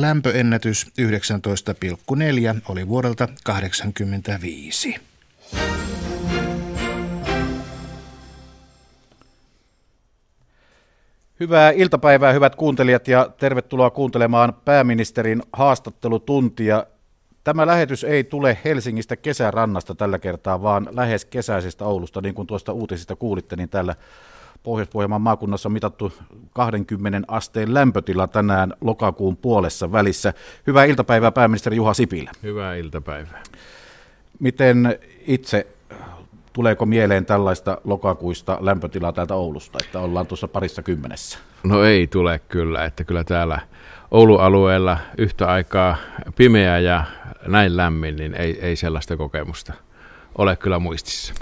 lämpöennätys 19,4 oli vuodelta 1985. Hyvää iltapäivää, hyvät kuuntelijat, ja tervetuloa kuuntelemaan pääministerin haastattelutuntia. Tämä lähetys ei tule Helsingistä kesärannasta tällä kertaa, vaan lähes kesäisestä Oulusta. Niin kuin tuosta uutisista kuulitte, niin täällä Pohjois-Pohjanmaan maakunnassa on mitattu 20 asteen lämpötila tänään lokakuun puolessa välissä. Hyvää iltapäivää pääministeri Juha Sipilä. Hyvää iltapäivää. Miten itse Tuleeko mieleen tällaista lokakuista lämpötilaa täältä Oulusta, että ollaan tuossa parissa kymmenessä? No ei tule kyllä, että kyllä täällä Oulun alueella yhtä aikaa pimeä ja näin lämmin, niin ei, ei sellaista kokemusta ole kyllä muistissa.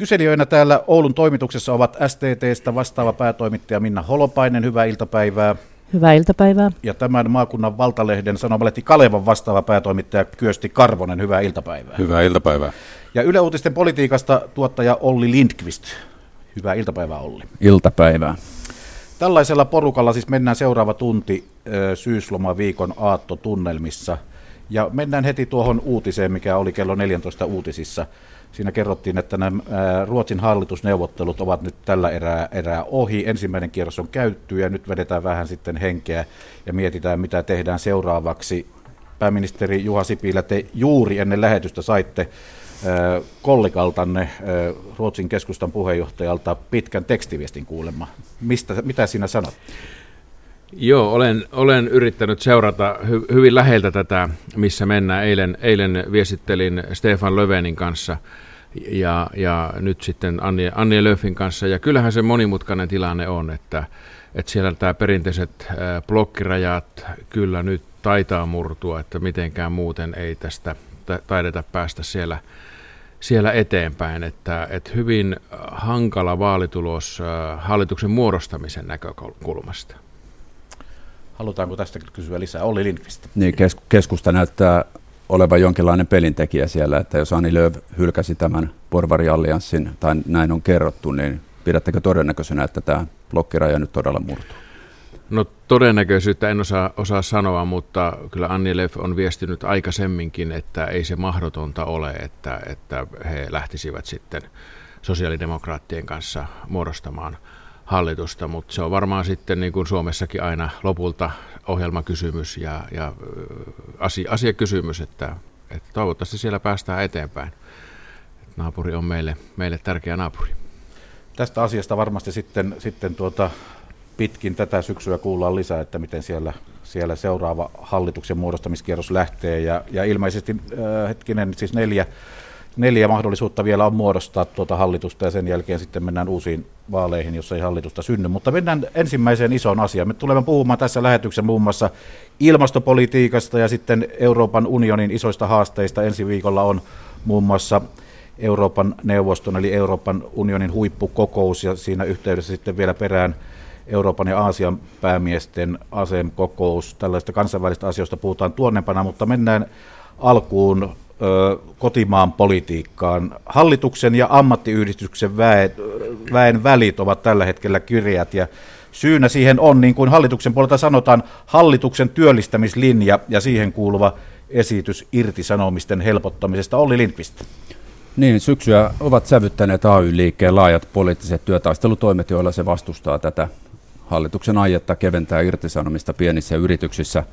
Kyselijöinä täällä Oulun toimituksessa ovat STTstä vastaava päätoimittaja Minna Holopainen. Hyvää iltapäivää. Hyvää iltapäivää. Ja tämän maakunnan valtalehden sanomalehti Kalevan vastaava päätoimittaja Kyösti Karvonen. Hyvää iltapäivää. Hyvää iltapäivää. Ja Yle Uutisten politiikasta tuottaja Olli Lindqvist. Hyvää iltapäivää Olli. Iltapäivää. Tällaisella porukalla siis mennään seuraava tunti syyslomaviikon aattotunnelmissa. Ja mennään heti tuohon uutiseen, mikä oli kello 14 uutisissa. Siinä kerrottiin, että nämä Ruotsin hallitusneuvottelut ovat nyt tällä erää, erää ohi. Ensimmäinen kierros on käytty ja nyt vedetään vähän sitten henkeä ja mietitään, mitä tehdään seuraavaksi. Pääministeri Juha Sipilä, te juuri ennen lähetystä saitte kollegaltanne Ruotsin keskustan puheenjohtajalta pitkän tekstiviestin kuulemma. Mistä, mitä sinä sanot? Joo, olen, olen yrittänyt seurata hy, hyvin läheltä tätä, missä mennään. Eilen, eilen viestittelin Stefan Lövenin kanssa ja, ja nyt sitten Annie, Annie Löfin kanssa. Ja kyllähän se monimutkainen tilanne on, että, että siellä tämä perinteiset blokkirajat kyllä nyt taitaa murtua, että mitenkään muuten ei tästä taideta päästä siellä, siellä eteenpäin. Että, että hyvin hankala vaalitulos hallituksen muodostamisen näkökulmasta. Halutaanko tästä kysyä lisää? Olli Lindqvist. Niin, keskusta näyttää olevan jonkinlainen pelintekijä siellä, että jos Ani Lööv hylkäsi tämän porvariallianssin, tai näin on kerrottu, niin pidättekö todennäköisenä, että tämä blokkiraja nyt todella murtuu? No todennäköisyyttä en osaa, osaa sanoa, mutta kyllä Anni Leff on viestinyt aikaisemminkin, että ei se mahdotonta ole, että, että he lähtisivät sitten sosiaalidemokraattien kanssa muodostamaan hallitusta, mutta se on varmaan sitten niin kuin Suomessakin aina lopulta ohjelmakysymys ja, ja asia, asiakysymys, että, että toivottavasti siellä päästään eteenpäin. Naapuri on meille, meille tärkeä naapuri. Tästä asiasta varmasti sitten, sitten tuota, pitkin tätä syksyä kuullaan lisää, että miten siellä, siellä seuraava hallituksen muodostamiskierros lähtee. Ja, ja ilmeisesti äh, hetkinen, siis neljä, neljä mahdollisuutta vielä on muodostaa tuota hallitusta ja sen jälkeen sitten mennään uusiin vaaleihin, jos ei hallitusta synny. Mutta mennään ensimmäiseen isoon asiaan. Me tulemme puhumaan tässä lähetyksen muun muassa ilmastopolitiikasta ja sitten Euroopan unionin isoista haasteista. Ensi viikolla on muun muassa Euroopan neuvoston eli Euroopan unionin huippukokous ja siinä yhteydessä sitten vielä perään Euroopan ja Aasian päämiesten asemkokous. Tällaista kansainvälistä asioista puhutaan tuonnempana, mutta mennään alkuun kotimaan politiikkaan. Hallituksen ja ammattiyhdistyksen väen, väen välit ovat tällä hetkellä kirjat ja syynä siihen on, niin kuin hallituksen puolelta sanotaan, hallituksen työllistämislinja ja siihen kuuluva esitys irtisanomisten helpottamisesta. Olli Lindqvist. Niin, syksyä ovat sävyttäneet AY-liikkeen laajat poliittiset työtaistelutoimet, joilla se vastustaa tätä hallituksen aietta keventää irtisanomista pienissä yrityksissä.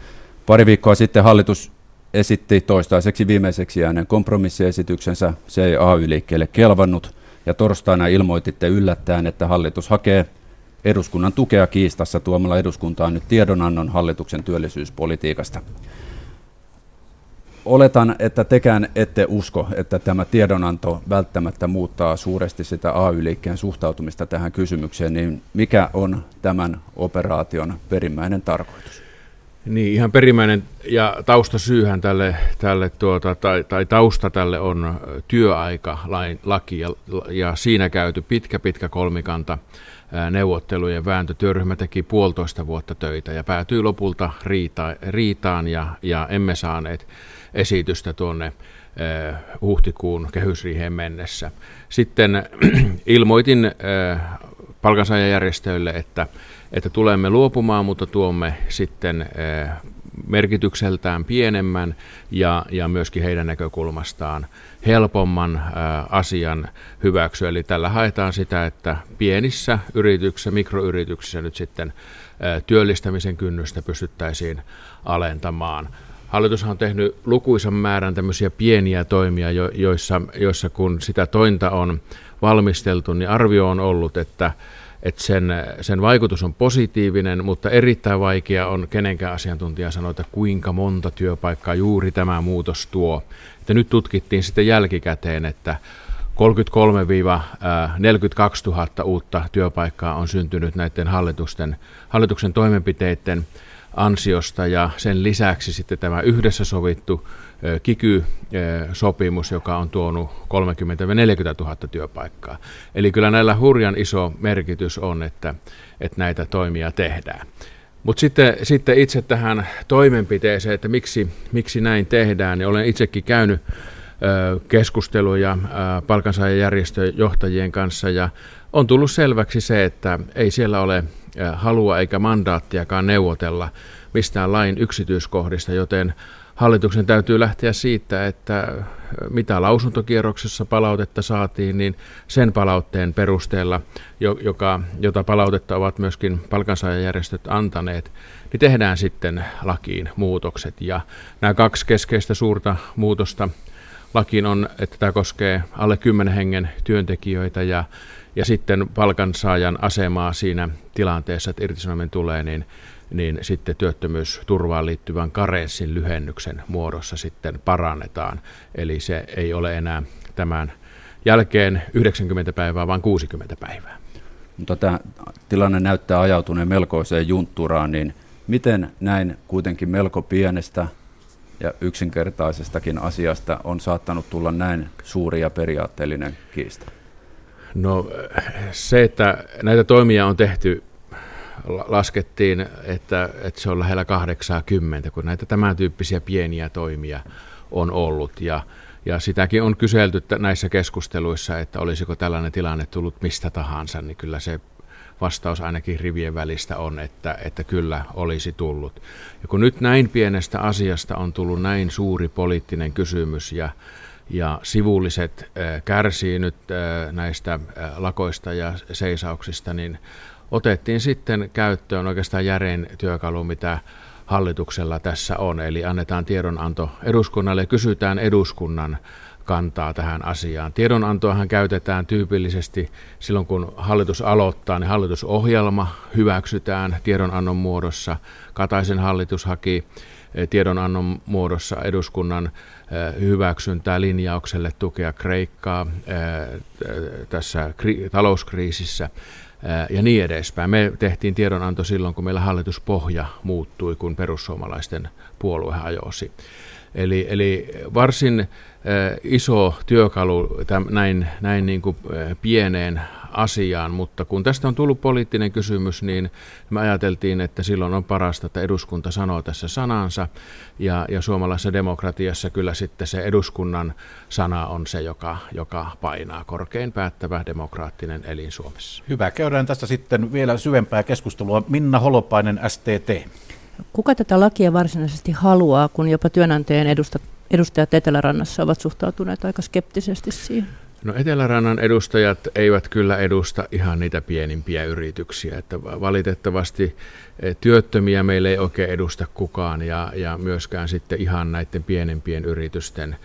Pari viikkoa sitten hallitus esitti toistaiseksi viimeiseksi ääneen kompromissiesityksensä. Se ei AY-liikkeelle kelvannut ja torstaina ilmoititte yllättäen, että hallitus hakee eduskunnan tukea kiistassa tuomalla eduskuntaan nyt tiedonannon hallituksen työllisyyspolitiikasta. Oletan, että tekään ette usko, että tämä tiedonanto välttämättä muuttaa suuresti sitä AY-liikkeen suhtautumista tähän kysymykseen, niin mikä on tämän operaation perimmäinen tarkoitus? Niin, ihan perimmäinen ja taustasyyhän tälle, tälle tuota, tai, tai tausta tälle on työaikalaki ja, ja siinä käyty pitkä, pitkä kolmikanta neuvottelujen vääntö. Työryhmä teki puolitoista vuotta töitä ja päätyi lopulta riita, riitaan ja, ja emme saaneet esitystä tuonne huhtikuun kehysriiheen mennessä. Sitten ilmoitin palkansaajajärjestöille, että että tulemme luopumaan, mutta tuomme sitten merkitykseltään pienemmän ja, ja myöskin heidän näkökulmastaan helpomman ää, asian hyväksyä. Eli tällä haetaan sitä, että pienissä yrityksissä, mikroyrityksissä nyt sitten ää, työllistämisen kynnystä pystyttäisiin alentamaan. Hallitus on tehnyt lukuisan määrän tämmöisiä pieniä toimia, joissa, joissa kun sitä tointa on valmisteltu, niin arvio on ollut, että että sen, sen vaikutus on positiivinen, mutta erittäin vaikea on kenenkään asiantuntija sanoa, että kuinka monta työpaikkaa juuri tämä muutos tuo. Että nyt tutkittiin sitten jälkikäteen, että 33-42 000 uutta työpaikkaa on syntynyt näiden hallitusten, hallituksen toimenpiteiden ansiosta ja sen lisäksi sitten tämä yhdessä sovittu kiky-sopimus, joka on tuonut 30-40 000 työpaikkaa. Eli kyllä näillä hurjan iso merkitys on, että, että näitä toimia tehdään. Mutta sitten, sitten itse tähän toimenpiteeseen, että miksi, miksi näin tehdään, niin olen itsekin käynyt keskusteluja palkansaajajärjestöjen johtajien kanssa ja on tullut selväksi se, että ei siellä ole halua eikä mandaattiakaan neuvotella mistään lain yksityiskohdista, joten hallituksen täytyy lähteä siitä, että mitä lausuntokierroksessa palautetta saatiin, niin sen palautteen perusteella, joka, jota palautetta ovat myöskin palkansaajajärjestöt antaneet, niin tehdään sitten lakiin muutokset. Ja nämä kaksi keskeistä suurta muutosta lakiin on, että tämä koskee alle 10 hengen työntekijöitä ja, ja sitten palkansaajan asemaa siinä tilanteessa, että irtisanominen tulee, niin niin sitten työttömyysturvaan liittyvän karenssin lyhennyksen muodossa sitten parannetaan. Eli se ei ole enää tämän jälkeen 90 päivää, vaan 60 päivää. Mutta tämä tilanne näyttää ajautuneen melkoiseen juntturaan, niin miten näin kuitenkin melko pienestä ja yksinkertaisestakin asiasta on saattanut tulla näin suuri ja periaatteellinen kiista? No se, että näitä toimia on tehty laskettiin, että, että se on lähellä 80, kun näitä tämän tyyppisiä pieniä toimia on ollut. Ja, ja sitäkin on kyselty näissä keskusteluissa, että olisiko tällainen tilanne tullut mistä tahansa, niin kyllä se vastaus ainakin rivien välistä on, että, että kyllä olisi tullut. Ja kun nyt näin pienestä asiasta on tullut näin suuri poliittinen kysymys ja, ja sivulliset kärsii nyt näistä lakoista ja seisauksista, niin otettiin sitten käyttöön oikeastaan järein työkalu, mitä hallituksella tässä on. Eli annetaan tiedonanto eduskunnalle ja kysytään eduskunnan kantaa tähän asiaan. Tiedonantoahan käytetään tyypillisesti silloin, kun hallitus aloittaa, niin hallitusohjelma hyväksytään tiedonannon muodossa. Kataisen hallitus haki eh, tiedonannon muodossa eduskunnan eh, hyväksyntää linjaukselle tukea Kreikkaa eh, tässä talouskriisissä ja niin edespäin. Me tehtiin tiedonanto silloin, kun meillä hallituspohja muuttui, kun perussuomalaisten puolue hajosi. Eli, eli varsin iso työkalu täm, näin, näin niin kuin pieneen asiaan, mutta kun tästä on tullut poliittinen kysymys, niin me ajateltiin, että silloin on parasta, että eduskunta sanoo tässä sanansa, ja, ja suomalaisessa demokratiassa kyllä sitten se eduskunnan sana on se, joka, joka painaa korkein päättävä demokraattinen elin Suomessa. Hyvä, käydään tästä sitten vielä syvempää keskustelua. Minna Holopainen, STT. Kuka tätä lakia varsinaisesti haluaa, kun jopa työnantajien edustajat Etelärannassa ovat suhtautuneet aika skeptisesti siihen? No Etelärannan edustajat eivät kyllä edusta ihan niitä pienimpiä yrityksiä, että valitettavasti eh, työttömiä meillä ei oikein edusta kukaan ja, ja myöskään sitten ihan näiden pienempien yritysten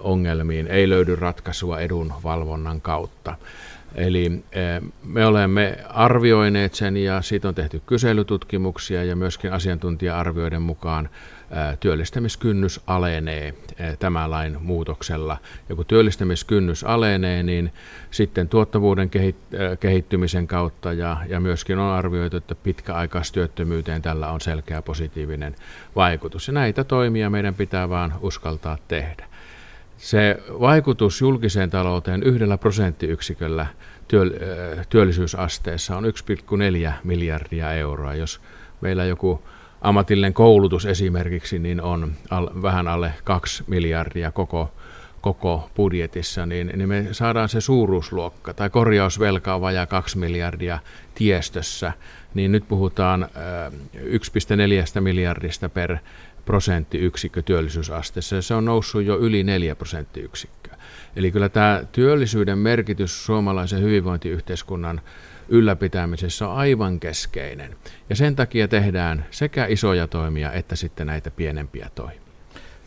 ongelmiin ei löydy ratkaisua edunvalvonnan kautta. Eli me olemme arvioineet sen ja siitä on tehty kyselytutkimuksia ja myöskin asiantuntija-arvioiden mukaan työllistämiskynnys alenee tämän lain muutoksella. Ja kun työllistämiskynnys alenee, niin sitten tuottavuuden kehittymisen kautta ja, ja myöskin on arvioitu, että pitkäaikaistyöttömyyteen tällä on selkeä positiivinen vaikutus. Ja näitä toimia meidän pitää vaan uskaltaa tehdä. Se vaikutus julkiseen talouteen yhdellä prosenttiyksiköllä työllisyysasteessa on 1,4 miljardia euroa. Jos meillä joku ammatillinen koulutus esimerkiksi niin on al, vähän alle 2 miljardia koko, koko budjetissa, niin, niin me saadaan se suuruusluokka, tai korjausvelka on vajaa 2 miljardia tiestössä, niin nyt puhutaan 1,4 miljardista per prosenttiyksikkö työllisyysasteessa, se on noussut jo yli 4 prosenttiyksikköä. Eli kyllä tämä työllisyyden merkitys suomalaisen hyvinvointiyhteiskunnan ylläpitämisessä on aivan keskeinen. Ja sen takia tehdään sekä isoja toimia että sitten näitä pienempiä toimia.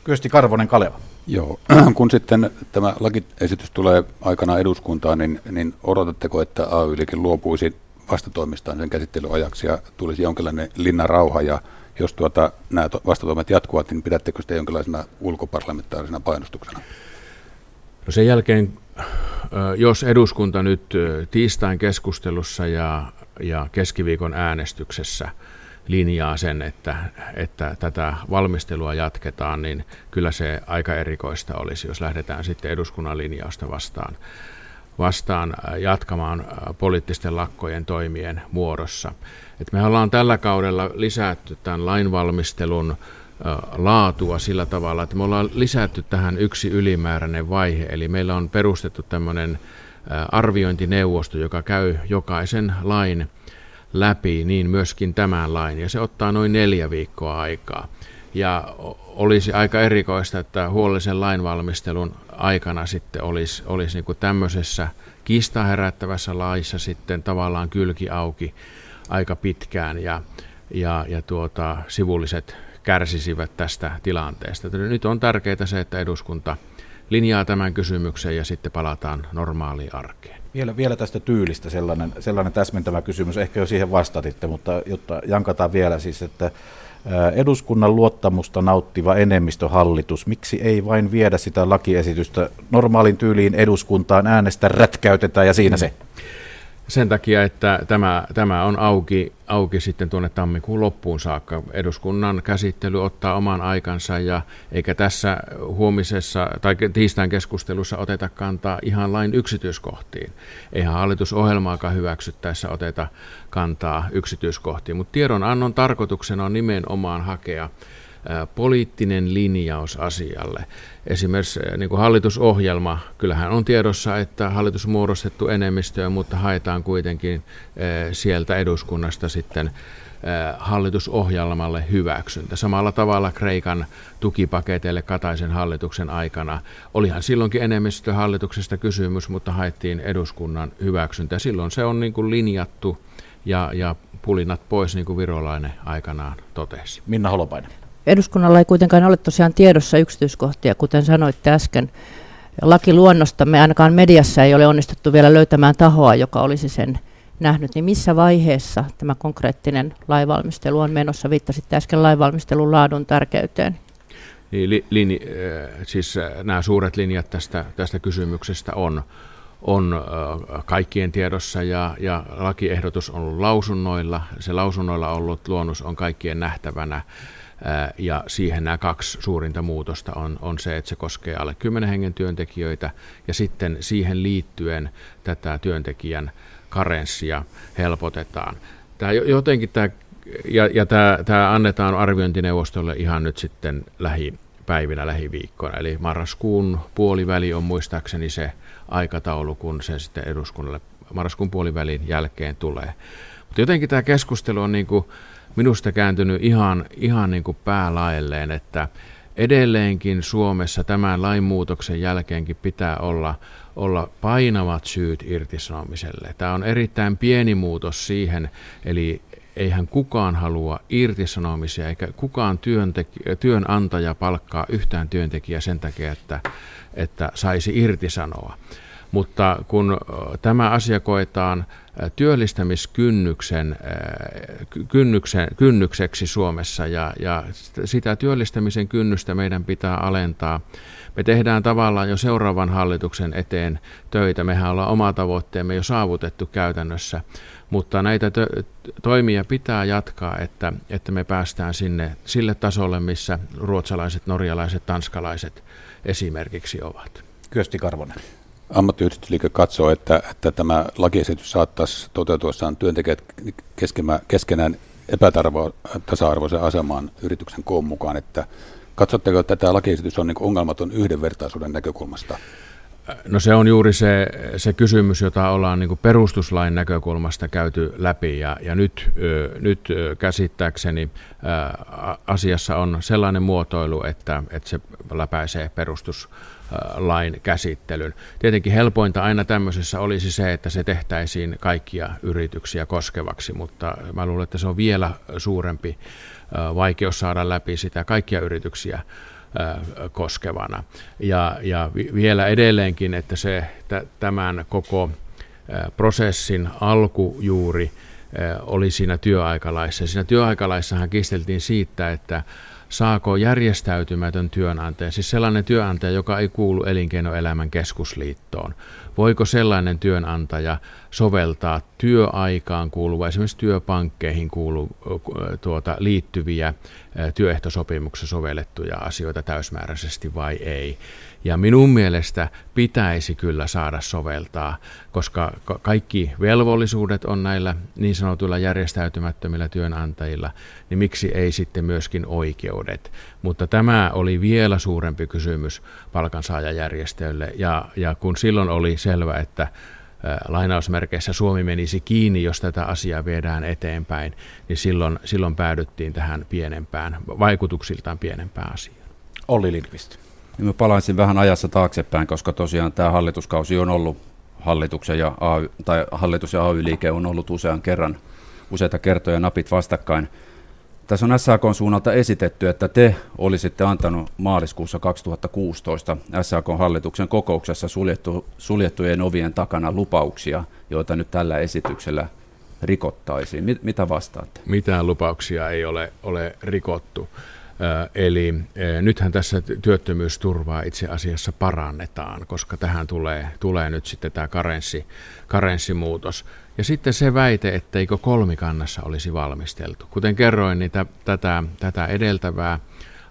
Kyösti Karvonen Kaleva. Joo, kun sitten tämä lakiesitys tulee aikana eduskuntaan, niin, niin odotatteko, että AY-liike luopuisi vastatoimistaan sen käsittelyajaksi ja tulisi jonkinlainen linnarauha ja jos tuota, nämä vastatoimet jatkuvat, niin pidättekö sitä jonkinlaisena ulkoparlamentaarisena painostuksena? No sen jälkeen, jos eduskunta nyt tiistain keskustelussa ja, ja keskiviikon äänestyksessä linjaa sen, että, että tätä valmistelua jatketaan, niin kyllä se aika erikoista olisi, jos lähdetään sitten eduskunnan linjausta vastaan, vastaan jatkamaan poliittisten lakkojen toimien muodossa. Et me ollaan tällä kaudella lisätty tämän lainvalmistelun laatua sillä tavalla, että me ollaan lisätty tähän yksi ylimääräinen vaihe, eli meillä on perustettu tämmöinen arviointineuvosto, joka käy jokaisen lain läpi, niin myöskin tämän lain, ja se ottaa noin neljä viikkoa aikaa. Ja olisi aika erikoista, että huolellisen lainvalmistelun aikana sitten olisi, olisi niin tämmöisessä kiistaa herättävässä laissa sitten tavallaan kylki auki aika pitkään ja, ja, ja tuota, sivulliset kärsisivät tästä tilanteesta. Nyt on tärkeää se, että eduskunta linjaa tämän kysymyksen ja sitten palataan normaaliin arkeen. Vielä, vielä tästä tyylistä sellainen, sellainen täsmentävä kysymys, ehkä jo siihen vastatitte, mutta jotta jankataan vielä siis, että eduskunnan luottamusta nauttiva enemmistöhallitus, miksi ei vain viedä sitä lakiesitystä normaalin tyyliin eduskuntaan, äänestä rätkäytetään ja siinä se? Sen takia, että tämä, tämä on auki, auki sitten tuonne tammikuun loppuun saakka. Eduskunnan käsittely ottaa oman aikansa ja eikä tässä huomisessa tai tiistain keskustelussa oteta kantaa ihan lain yksityiskohtiin. Eihän hallitusohjelmaakaan hyväksyttäessä oteta kantaa yksityiskohtiin, mutta tiedonannon tarkoituksena on nimenomaan hakea poliittinen linjaus asialle. Esimerkiksi niin kuin hallitusohjelma, kyllähän on tiedossa, että hallitus on muodostettu enemmistöön, mutta haetaan kuitenkin sieltä eduskunnasta sitten hallitusohjelmalle hyväksyntä. Samalla tavalla Kreikan tukipaketeille Kataisen hallituksen aikana. Olihan silloinkin enemmistö hallituksesta kysymys, mutta haettiin eduskunnan hyväksyntä. Silloin se on niin kuin linjattu ja, ja pulinat pois, niin kuin Virolainen aikanaan totesi. Minna Holopainen. Eduskunnalla ei kuitenkaan ole tosiaan tiedossa yksityiskohtia, kuten sanoitte äsken. Lakiluonnosta me ainakaan mediassa ei ole onnistuttu vielä löytämään tahoa, joka olisi sen nähnyt. Niin missä vaiheessa tämä konkreettinen lainvalmistelu on menossa? Viittasitte äsken lainvalmistelun laadun tärkeyteen. Niin, li, li, äh, siis äh, nämä suuret linjat tästä, tästä kysymyksestä on, on äh, kaikkien tiedossa ja, ja lakiehdotus on ollut lausunnoilla. Se lausunnoilla ollut luonnos on kaikkien nähtävänä. Ja siihen nämä kaksi suurinta muutosta on, on se, että se koskee alle 10 hengen työntekijöitä ja sitten siihen liittyen tätä työntekijän karenssia helpotetaan. Tämä jotenkin tämä, ja, ja tämä, tämä annetaan arviointineuvostolle ihan nyt sitten lähipäivinä, lähiviikkoina. Eli marraskuun puoliväli on muistaakseni se aikataulu, kun se sitten eduskunnalle marraskuun puolivälin jälkeen tulee. Mutta jotenkin tämä keskustelu on niin kuin, minusta kääntynyt ihan, ihan niin kuin päälaelleen, että edelleenkin Suomessa tämän lainmuutoksen jälkeenkin pitää olla, olla painavat syyt irtisanomiselle. Tämä on erittäin pieni muutos siihen, eli eihän kukaan halua irtisanomisia, eikä kukaan työntek- työnantaja palkkaa yhtään työntekijää sen takia, että, että saisi irtisanoa. Mutta kun tämä asia koetaan työllistämiskynnyksen kynnyksen, kynnykseksi Suomessa ja, ja sitä työllistämisen kynnystä meidän pitää alentaa. Me tehdään tavallaan jo seuraavan hallituksen eteen töitä. Mehän ollaan oma tavoitteemme jo saavutettu käytännössä, mutta näitä tö- toimia pitää jatkaa, että, että me päästään sinne sille tasolle, missä ruotsalaiset, norjalaiset, tanskalaiset esimerkiksi ovat. Kyösti Karvonen ammattiyhdistysliike katsoo, että, että tämä lakiesitys saattaisi toteutuessaan työntekijät keskenään epätasa-arvoisen asemaan yrityksen koon mukaan, että Katsotteko, että tämä lakiesitys on niin ongelmaton yhdenvertaisuuden näkökulmasta? No se on juuri se, se kysymys, jota ollaan niin perustuslain näkökulmasta käyty läpi ja, ja nyt, nyt käsittääkseni asiassa on sellainen muotoilu, että, että se läpäisee perustuslain käsittelyn. Tietenkin helpointa aina tämmöisessä olisi se, että se tehtäisiin kaikkia yrityksiä koskevaksi, mutta mä luulen, että se on vielä suurempi vaikeus saada läpi sitä kaikkia yrityksiä koskevana. Ja, ja vielä edelleenkin, että se tämän koko prosessin alkujuuri oli siinä työaikalaissa. Siinä työaikalaissahan kisteltiin siitä, että saako järjestäytymätön työnantaja, siis sellainen työnantaja, joka ei kuulu elinkeinoelämän keskusliittoon, voiko sellainen työnantaja soveltaa työaikaan kuuluvia, esimerkiksi työpankkeihin kuulu, tuota, liittyviä työehtosopimuksessa sovellettuja asioita täysmääräisesti vai ei. Ja minun mielestä pitäisi kyllä saada soveltaa, koska kaikki velvollisuudet on näillä niin sanotuilla järjestäytymättömillä työnantajilla, niin miksi ei sitten myöskin oikeudet. Mutta tämä oli vielä suurempi kysymys palkansaajajärjestöille, ja, ja kun silloin oli selvä, että lainausmerkeissä Suomi menisi kiinni, jos tätä asiaa viedään eteenpäin, niin silloin, silloin päädyttiin tähän pienempään, vaikutuksiltaan pienempään asiaan. Olli Lindqvist. Niin mä palaisin vähän ajassa taaksepäin, koska tosiaan tämä hallituskausi on ollut hallituksen ja AY, tai hallitus ja AY-liike on ollut usean kerran, useita kertoja napit vastakkain. Tässä on SAK suunnalta esitetty, että te olisitte antanut maaliskuussa 2016 SAK hallituksen kokouksessa suljettu, suljettujen ovien takana lupauksia, joita nyt tällä esityksellä rikottaisiin. Mit, mitä vastaatte? Mitään lupauksia ei ole, ole rikottu. Eli nythän tässä työttömyysturvaa itse asiassa parannetaan, koska tähän tulee, tulee nyt sitten tämä karenssi, karenssimuutos. Ja sitten se väite, etteikö kolmikannassa olisi valmisteltu. Kuten kerroin, niin t- tätä, tätä edeltävää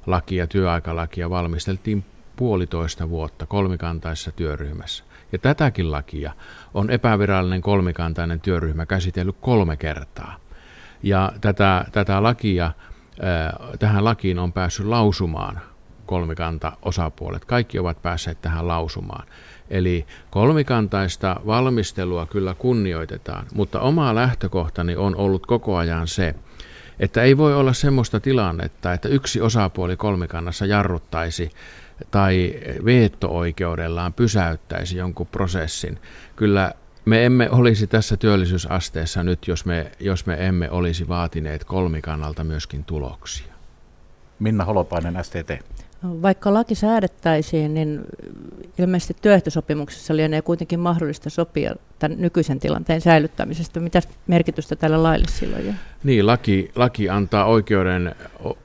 lakia, työaikalakia valmisteltiin puolitoista vuotta kolmikantaisessa työryhmässä. Ja tätäkin lakia on epävirallinen kolmikantainen työryhmä käsitellyt kolme kertaa. Ja tätä, tätä lakia tähän lakiin on päässyt lausumaan kolmikanta osapuolet. Kaikki ovat päässeet tähän lausumaan. Eli kolmikantaista valmistelua kyllä kunnioitetaan, mutta oma lähtökohtani on ollut koko ajan se, että ei voi olla semmoista tilannetta, että yksi osapuoli kolmikannassa jarruttaisi tai veto-oikeudellaan pysäyttäisi jonkun prosessin. Kyllä me emme olisi tässä työllisyysasteessa nyt, jos me, jos me emme olisi vaatineet kolmikannalta myöskin tuloksia. Minna Holopainen, STT. Vaikka laki säädettäisiin, niin ilmeisesti työehtosopimuksessa lienee kuitenkin mahdollista sopia tämän nykyisen tilanteen säilyttämisestä. Mitä merkitystä tällä laille silloin jää? Niin, laki, laki antaa oikeuden,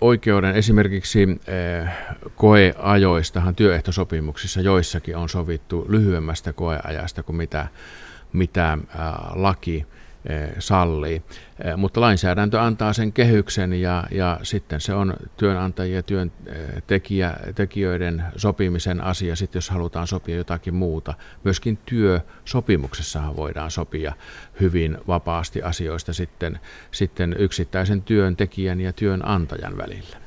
oikeuden esimerkiksi eh, koeajoistahan työehtosopimuksissa joissakin on sovittu lyhyemmästä koeajasta kuin mitä mitä laki sallii. Mutta lainsäädäntö antaa sen kehyksen ja, ja sitten se on työnantajien ja työntekijöiden sopimisen asia, sitten jos halutaan sopia jotakin muuta. Myöskin työsopimuksessahan voidaan sopia hyvin vapaasti asioista sitten, sitten yksittäisen työntekijän ja työnantajan välillä.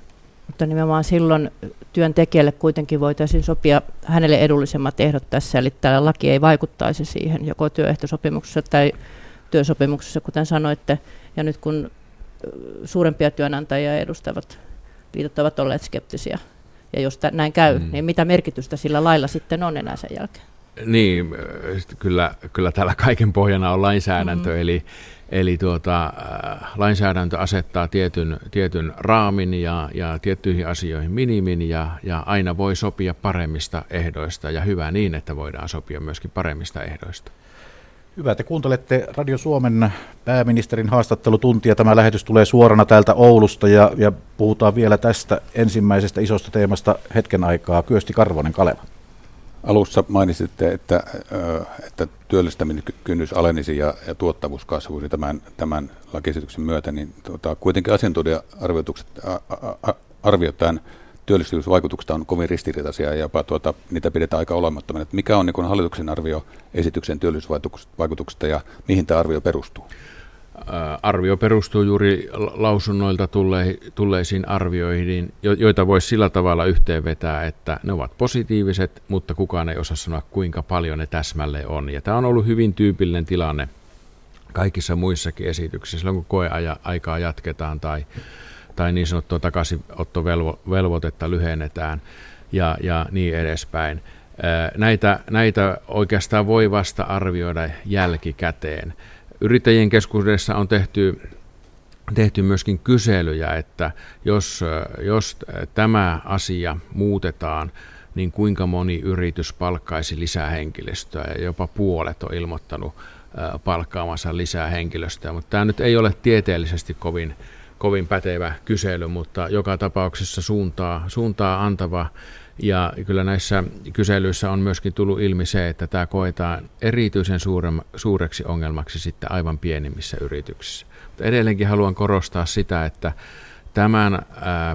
Mutta nimenomaan silloin työntekijälle kuitenkin voitaisiin sopia hänelle edullisemmat ehdot tässä, eli tällä laki ei vaikuttaisi siihen joko työehtosopimuksessa tai työsopimuksessa, kuten sanoitte. Ja nyt kun suurempia työnantajia edustavat liitot ovat olleet skeptisiä, ja jos näin käy, mm. niin mitä merkitystä sillä lailla sitten on enää sen jälkeen? Niin, kyllä, kyllä täällä kaiken pohjana on lainsäädäntö, mm. eli Eli tuota, äh, lainsäädäntö asettaa tietyn, tietyn raamin ja, ja tiettyihin asioihin minimin ja, ja aina voi sopia paremmista ehdoista ja hyvä niin, että voidaan sopia myöskin paremmista ehdoista. Hyvä, te kuuntelette Radio Suomen pääministerin haastattelutuntia. Tämä lähetys tulee suorana täältä Oulusta ja, ja puhutaan vielä tästä ensimmäisestä isosta teemasta hetken aikaa. Kyösti Karvonen Kaleva. Alussa mainitsitte, että, että työllistäminen kynnys alenisi ja, ja tuottavuus kasvuisi tämän, tämän lakiesityksen myötä, niin tuota, kuitenkin asiantuntija-arvioitukset arviot tämän on kovin ristiriitaisia ja jopa tuota, niitä pidetään aika olemattomina. Mikä on niin hallituksen arvio esityksen työllisyysvaikutuksesta ja mihin tämä arvio perustuu? Arvio perustuu juuri lausunnoilta tulleisiin arvioihin, joita voisi sillä tavalla yhteenvetää, että ne ovat positiiviset, mutta kukaan ei osaa sanoa, kuinka paljon ne täsmälleen on. Ja tämä on ollut hyvin tyypillinen tilanne kaikissa muissakin esityksissä, silloin kun koeaikaa jatketaan tai, tai niin sanottua takaisinottovelvoitetta lyhennetään ja, ja niin edespäin. Näitä, näitä oikeastaan voi vasta arvioida jälkikäteen. Yrittäjien keskuudessa on tehty, tehty myöskin kyselyjä, että jos, jos tämä asia muutetaan, niin kuinka moni yritys palkkaisi lisää henkilöstöä? Ja jopa puolet on ilmoittanut palkkaamansa lisää henkilöstöä, mutta tämä nyt ei ole tieteellisesti kovin, kovin pätevä kysely, mutta joka tapauksessa suuntaa, suuntaa antava ja kyllä näissä kyselyissä on myöskin tullut ilmi se, että tämä koetaan erityisen suureksi ongelmaksi sitten aivan pienimmissä yrityksissä. Mutta edelleenkin haluan korostaa sitä, että tämän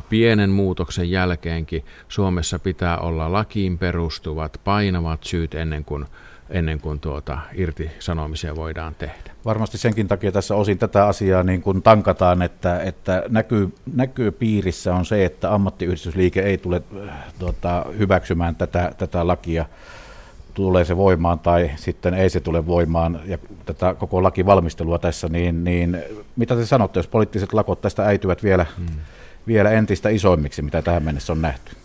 pienen muutoksen jälkeenkin Suomessa pitää olla lakiin perustuvat painavat syyt ennen kuin ennen kuin tuota irtisanomisia voidaan tehdä. Varmasti senkin takia tässä osin tätä asiaa niin kuin tankataan, että, että näkyy, näkyy piirissä on se, että ammattiyhdistysliike ei tule tuota, hyväksymään tätä, tätä lakia tulee se voimaan tai sitten ei se tule voimaan ja tätä koko lakivalmistelua tässä, niin, niin mitä te sanotte, jos poliittiset lakot tästä äityvät vielä, hmm. vielä entistä isoimmiksi, mitä tähän mennessä on nähty?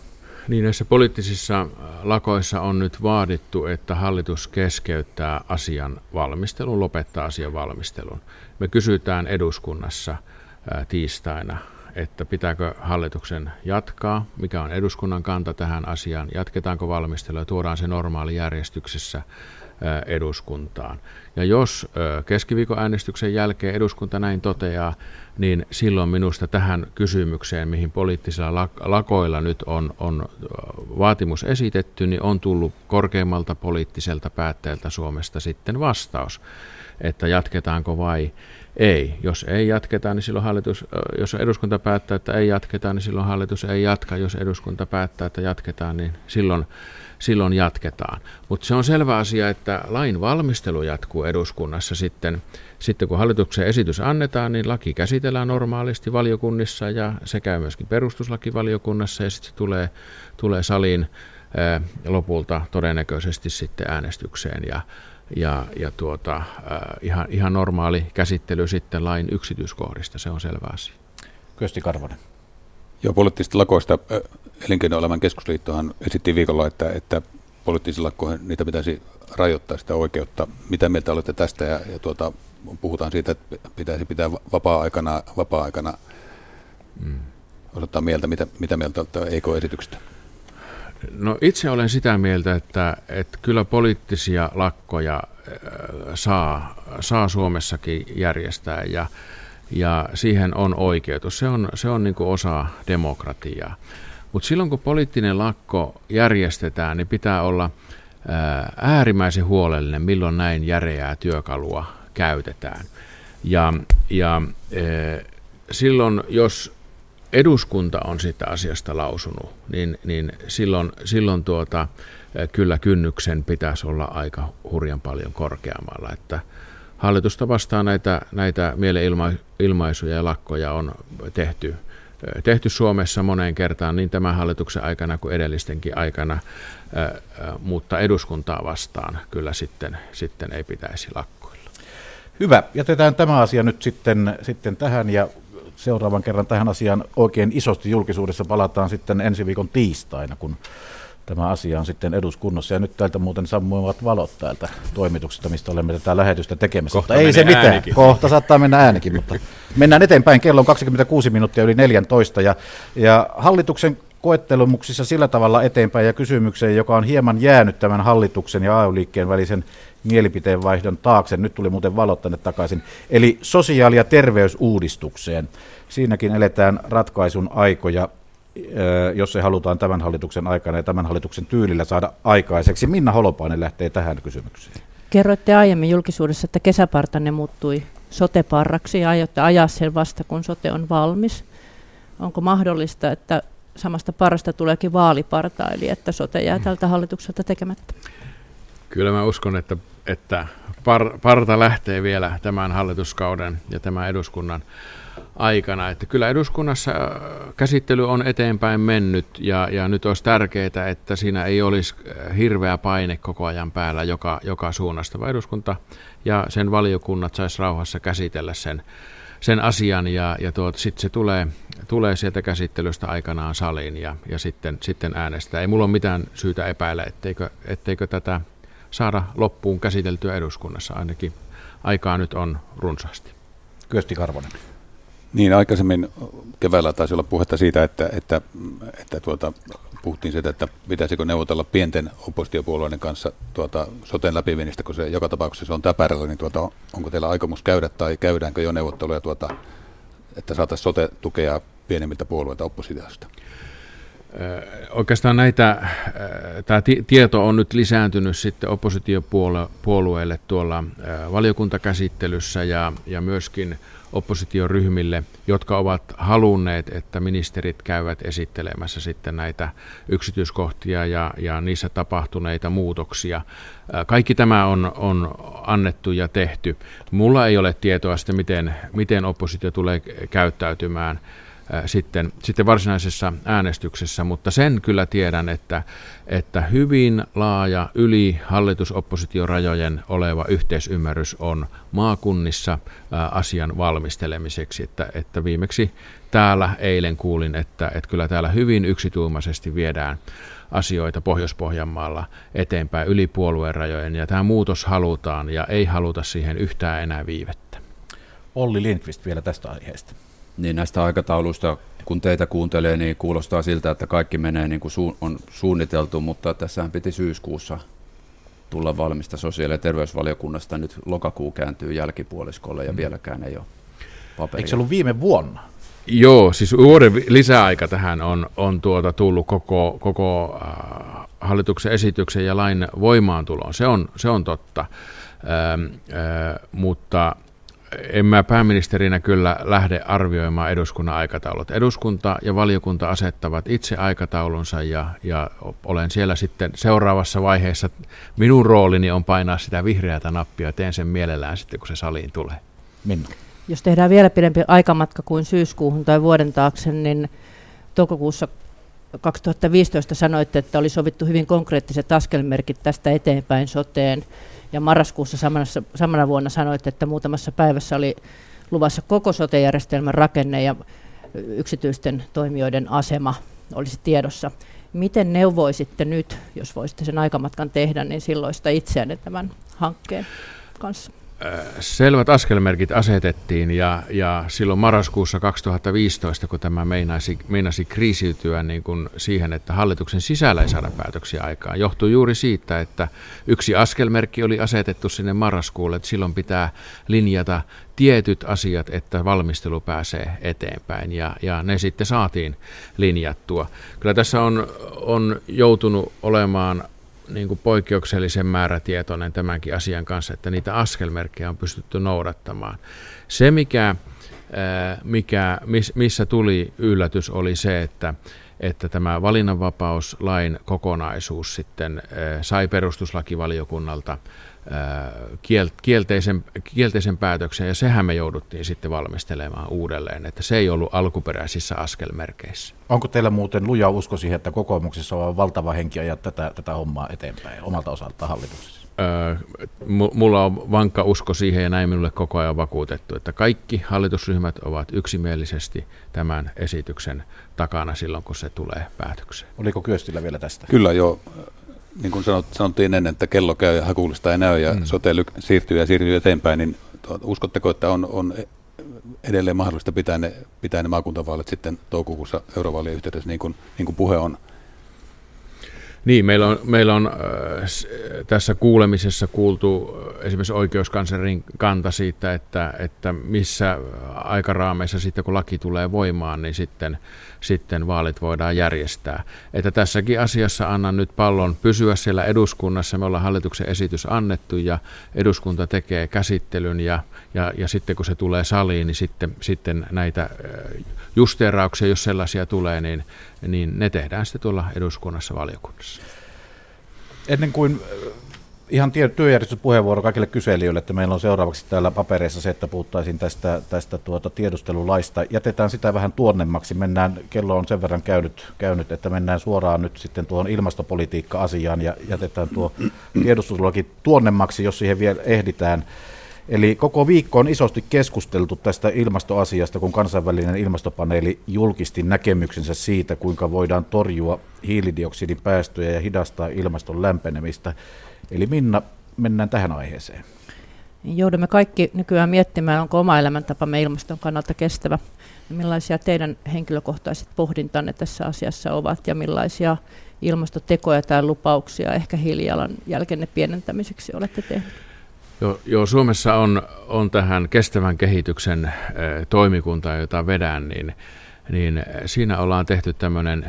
Niin näissä poliittisissa äh, lakoissa on nyt vaadittu, että hallitus keskeyttää asian valmistelun, lopettaa asian valmistelun. Me kysytään eduskunnassa äh, tiistaina, että pitääkö hallituksen jatkaa, mikä on eduskunnan kanta tähän asiaan, jatketaanko valmistelua tuodaan se normaali järjestyksessä eduskuntaan. Ja jos keskiviikon äänestyksen jälkeen eduskunta näin toteaa, niin silloin minusta tähän kysymykseen, mihin poliittisilla lakoilla nyt on, on vaatimus esitetty, niin on tullut korkeimmalta poliittiselta päättäjältä Suomesta sitten vastaus, että jatketaanko vai ei. Jos ei jatketa, niin silloin hallitus, jos eduskunta päättää, että ei jatketa, niin silloin hallitus ei jatka. Jos eduskunta päättää, että jatketaan, niin silloin silloin jatketaan. Mutta se on selvä asia, että lain valmistelu jatkuu eduskunnassa sitten. Sitten kun hallituksen esitys annetaan, niin laki käsitellään normaalisti valiokunnissa ja se käy myöskin perustuslakivaliokunnassa ja sitten se tulee, tulee saliin lopulta todennäköisesti sitten äänestykseen ja, ja, ja tuota, ää, ihan, ihan normaali käsittely sitten lain yksityiskohdista, se on selvä asia. Kyösti Karvonen. Joo, poliittisista lakoista Elinkeinoelämän keskusliittohan esitti viikolla, että, että poliittisilla lakkoihin niitä pitäisi rajoittaa sitä oikeutta. Mitä mieltä olette tästä? Ja, ja tuota, puhutaan siitä, että pitäisi pitää vapaa-aikana, vapaa-aikana mm. osoittaa mieltä, mitä, mitä mieltä olette EK-esityksestä? No itse olen sitä mieltä, että, että kyllä poliittisia lakkoja saa, saa Suomessakin järjestää ja, ja siihen on oikeutus. Se on, se on niin osa demokratiaa. Mutta silloin kun poliittinen lakko järjestetään, niin pitää olla äärimmäisen huolellinen, milloin näin järeää työkalua käytetään. Ja, ja e, silloin, jos eduskunta on sitä asiasta lausunut, niin, niin silloin, silloin tuota, kyllä kynnyksen pitäisi olla aika hurjan paljon korkeammalla. Että hallitusta vastaan näitä, näitä mielenilmaisuja ja lakkoja on tehty tehty Suomessa moneen kertaan niin tämän hallituksen aikana kuin edellistenkin aikana, mutta eduskuntaa vastaan kyllä sitten, sitten ei pitäisi lakkoilla. Hyvä. Jätetään tämä asia nyt sitten, sitten tähän ja seuraavan kerran tähän asiaan oikein isosti julkisuudessa palataan sitten ensi viikon tiistaina, kun tämä asia on sitten eduskunnassa. Ja nyt täältä muuten sammuivat valot täältä toimituksesta, mistä olemme tätä lähetystä tekemässä. Kohta mutta ei se mitään. Äänikin. Kohta saattaa mennä äänikin, mutta mennään eteenpäin. Kello on 26 minuuttia yli 14 ja, ja hallituksen koettelumuksissa sillä tavalla eteenpäin ja kysymykseen, joka on hieman jäänyt tämän hallituksen ja AY-liikkeen välisen mielipiteenvaihdon taakse. Nyt tuli muuten valot tänne takaisin. Eli sosiaali- ja terveysuudistukseen. Siinäkin eletään ratkaisun aikoja jos se halutaan tämän hallituksen aikana ja tämän hallituksen tyylillä saada aikaiseksi. Minna Holopainen lähtee tähän kysymykseen. Kerroitte aiemmin julkisuudessa, että kesäpartanne muuttui soteparraksi ja aiotte ajaa sen vasta, kun sote on valmis. Onko mahdollista, että samasta parasta tuleekin vaaliparta, eli että sote jää tältä hallitukselta tekemättä? Kyllä mä uskon, että, että par, parta lähtee vielä tämän hallituskauden ja tämän eduskunnan aikana. Että kyllä eduskunnassa äh, käsittely on eteenpäin mennyt ja, ja nyt olisi tärkeää, että siinä ei olisi äh, hirveä paine koko ajan päällä joka, joka suunnasta, vaan eduskunta ja sen valiokunnat saisi rauhassa käsitellä sen, sen asian ja, ja sitten se tulee, tulee sieltä käsittelystä aikanaan saliin ja, ja sitten, sitten äänestää. Ei mulla ole mitään syytä epäillä, etteikö, etteikö tätä saada loppuun käsiteltyä eduskunnassa. Ainakin aikaa nyt on runsaasti. Kyösti Karvonen. Niin, aikaisemmin keväällä taisi olla puhetta siitä, että, että, että tuota, puhuttiin siitä, että pitäisikö neuvotella pienten oppositiopuolueiden kanssa tuota, soten läpiviennistä, kun se joka tapauksessa se on täpärällä, niin tuota, onko teillä aikomus käydä tai käydäänkö jo neuvotteluja, tuota, että saataisiin sote-tukea pienemmiltä puolueilta oppositiosta? Oikeastaan näitä, tämä tieto on nyt lisääntynyt sitten oppositiopuolueille tuolla valiokuntakäsittelyssä ja, ja myöskin oppositioryhmille, jotka ovat halunneet, että ministerit käyvät esittelemässä sitten näitä yksityiskohtia ja, ja niissä tapahtuneita muutoksia. Kaikki tämä on, on annettu ja tehty. Mulla ei ole tietoa sitten, miten, miten oppositio tulee käyttäytymään sitten, sitten varsinaisessa äänestyksessä, mutta sen kyllä tiedän, että, että hyvin laaja yli hallitusoppositiorajojen oleva yhteisymmärrys on maakunnissa asian valmistelemiseksi, että, että viimeksi täällä eilen kuulin, että, että kyllä täällä hyvin yksituumaisesti viedään asioita Pohjois-Pohjanmaalla eteenpäin yli puolueen rajojen, ja tämä muutos halutaan, ja ei haluta siihen yhtään enää viivettä. Olli Lindqvist vielä tästä aiheesta. Niin näistä aikatauluista, kun teitä kuuntelee, niin kuulostaa siltä, että kaikki menee niin kuin su- on suunniteltu, mutta tässähän piti syyskuussa tulla valmista sosiaali- ja terveysvaliokunnasta. Nyt lokakuu kääntyy jälkipuoliskolle ja mm. vieläkään ei ole paperia. Eikö se ollut viime vuonna? Joo, siis vuoden lisäaika tähän on, on tuota tullut koko, koko äh, hallituksen esityksen ja lain voimaantuloon. Se on, se on totta, ähm, äh, mutta en mä pääministerinä kyllä lähde arvioimaan eduskunnan aikataulut. Eduskunta ja valiokunta asettavat itse aikataulunsa ja, ja olen siellä sitten seuraavassa vaiheessa. Minun roolini on painaa sitä vihreätä nappia ja teen sen mielellään sitten, kun se saliin tulee. Minna. Jos tehdään vielä pidempi aikamatka kuin syyskuuhun tai vuoden taakse, niin toukokuussa 2015 sanoitte, että oli sovittu hyvin konkreettiset askelmerkit tästä eteenpäin soteen ja marraskuussa samana, samana vuonna sanoit, että muutamassa päivässä oli luvassa koko sote-järjestelmän rakenne ja yksityisten toimijoiden asema olisi tiedossa. Miten neuvoisitte nyt, jos voisitte sen aikamatkan tehdä, niin silloista itseänne tämän hankkeen kanssa? Selvät askelmerkit asetettiin ja, ja silloin marraskuussa 2015, kun tämä meinasi, meinasi kriisiytyä niin kuin siihen, että hallituksen sisällä ei saada päätöksiä aikaan, johtui juuri siitä, että yksi askelmerkki oli asetettu sinne marraskuulle, että silloin pitää linjata tietyt asiat, että valmistelu pääsee eteenpäin ja, ja ne sitten saatiin linjattua. Kyllä tässä on, on joutunut olemaan niin kuin poikkeuksellisen määrätietoinen tämänkin asian kanssa, että niitä askelmerkkejä on pystytty noudattamaan. Se, mikä, mikä, missä tuli yllätys, oli se, että, että tämä valinnanvapauslain kokonaisuus sitten sai perustuslakivaliokunnalta kielteisen, kielteisen päätöksen, ja sehän me jouduttiin sitten valmistelemaan uudelleen, että se ei ollut alkuperäisissä askelmerkeissä. Onko teillä muuten luja usko siihen, että kokoomuksessa on valtava henki ajaa tätä, tätä hommaa eteenpäin omalta osalta hallituksessa? mulla on vankka usko siihen ja näin minulle koko ajan vakuutettu, että kaikki hallitusryhmät ovat yksimielisesti tämän esityksen takana silloin, kun se tulee päätökseen. Oliko Kyöstillä vielä tästä? Kyllä joo niin kuin sanot, sanottiin ennen, että kello käy ja hakuulista ei näy ja mm. sote siirtyy ja siirtyy eteenpäin, niin tuota, uskotteko, että on, on edelleen mahdollista pitää ne, pitää ne maakuntavaalit sitten toukokuussa eurovaalien yhteydessä, niin kuin, niin kuin puhe on? Niin, meillä on, meillä on äh, tässä kuulemisessa kuultu äh, esimerkiksi oikeuskanslerin kanta siitä, että, että missä aikaraameissa sitten kun laki tulee voimaan, niin sitten, sitten vaalit voidaan järjestää. Että tässäkin asiassa annan nyt pallon pysyä siellä eduskunnassa. Me ollaan hallituksen esitys annettu ja eduskunta tekee käsittelyn ja, ja, ja sitten kun se tulee saliin, niin sitten, sitten näitä äh, justeerauksia, jos sellaisia tulee, niin, niin ne tehdään sitten tuolla eduskunnassa valiokunnassa. Ennen kuin ihan työjärjestyspuheenvuoro kaikille kyselijöille, että meillä on seuraavaksi täällä papereissa se, että puhuttaisiin tästä, tästä tuota tiedustelulaista. Jätetään sitä vähän tuonnemmaksi. Mennään, kello on sen verran käynyt, käynyt, että mennään suoraan nyt sitten tuohon ilmastopolitiikka-asiaan ja jätetään tuo tiedustelulaki tuonnemmaksi, jos siihen vielä ehditään. Eli koko viikko on isosti keskusteltu tästä ilmastoasiasta, kun kansainvälinen ilmastopaneeli julkisti näkemyksensä siitä, kuinka voidaan torjua hiilidioksidin päästöjä ja hidastaa ilmaston lämpenemistä. Eli Minna, mennään tähän aiheeseen. Joudumme kaikki nykyään miettimään, onko oma elämäntapamme ilmaston kannalta kestävä. Millaisia teidän henkilökohtaiset pohdintanne tässä asiassa ovat ja millaisia ilmastotekoja tai lupauksia ehkä hiilijalan jälkenne pienentämiseksi olette tehneet? Joo, joo Suomessa on, on tähän kestävän kehityksen toimikunta, jota vedän, niin, niin siinä ollaan tehty tämmöinen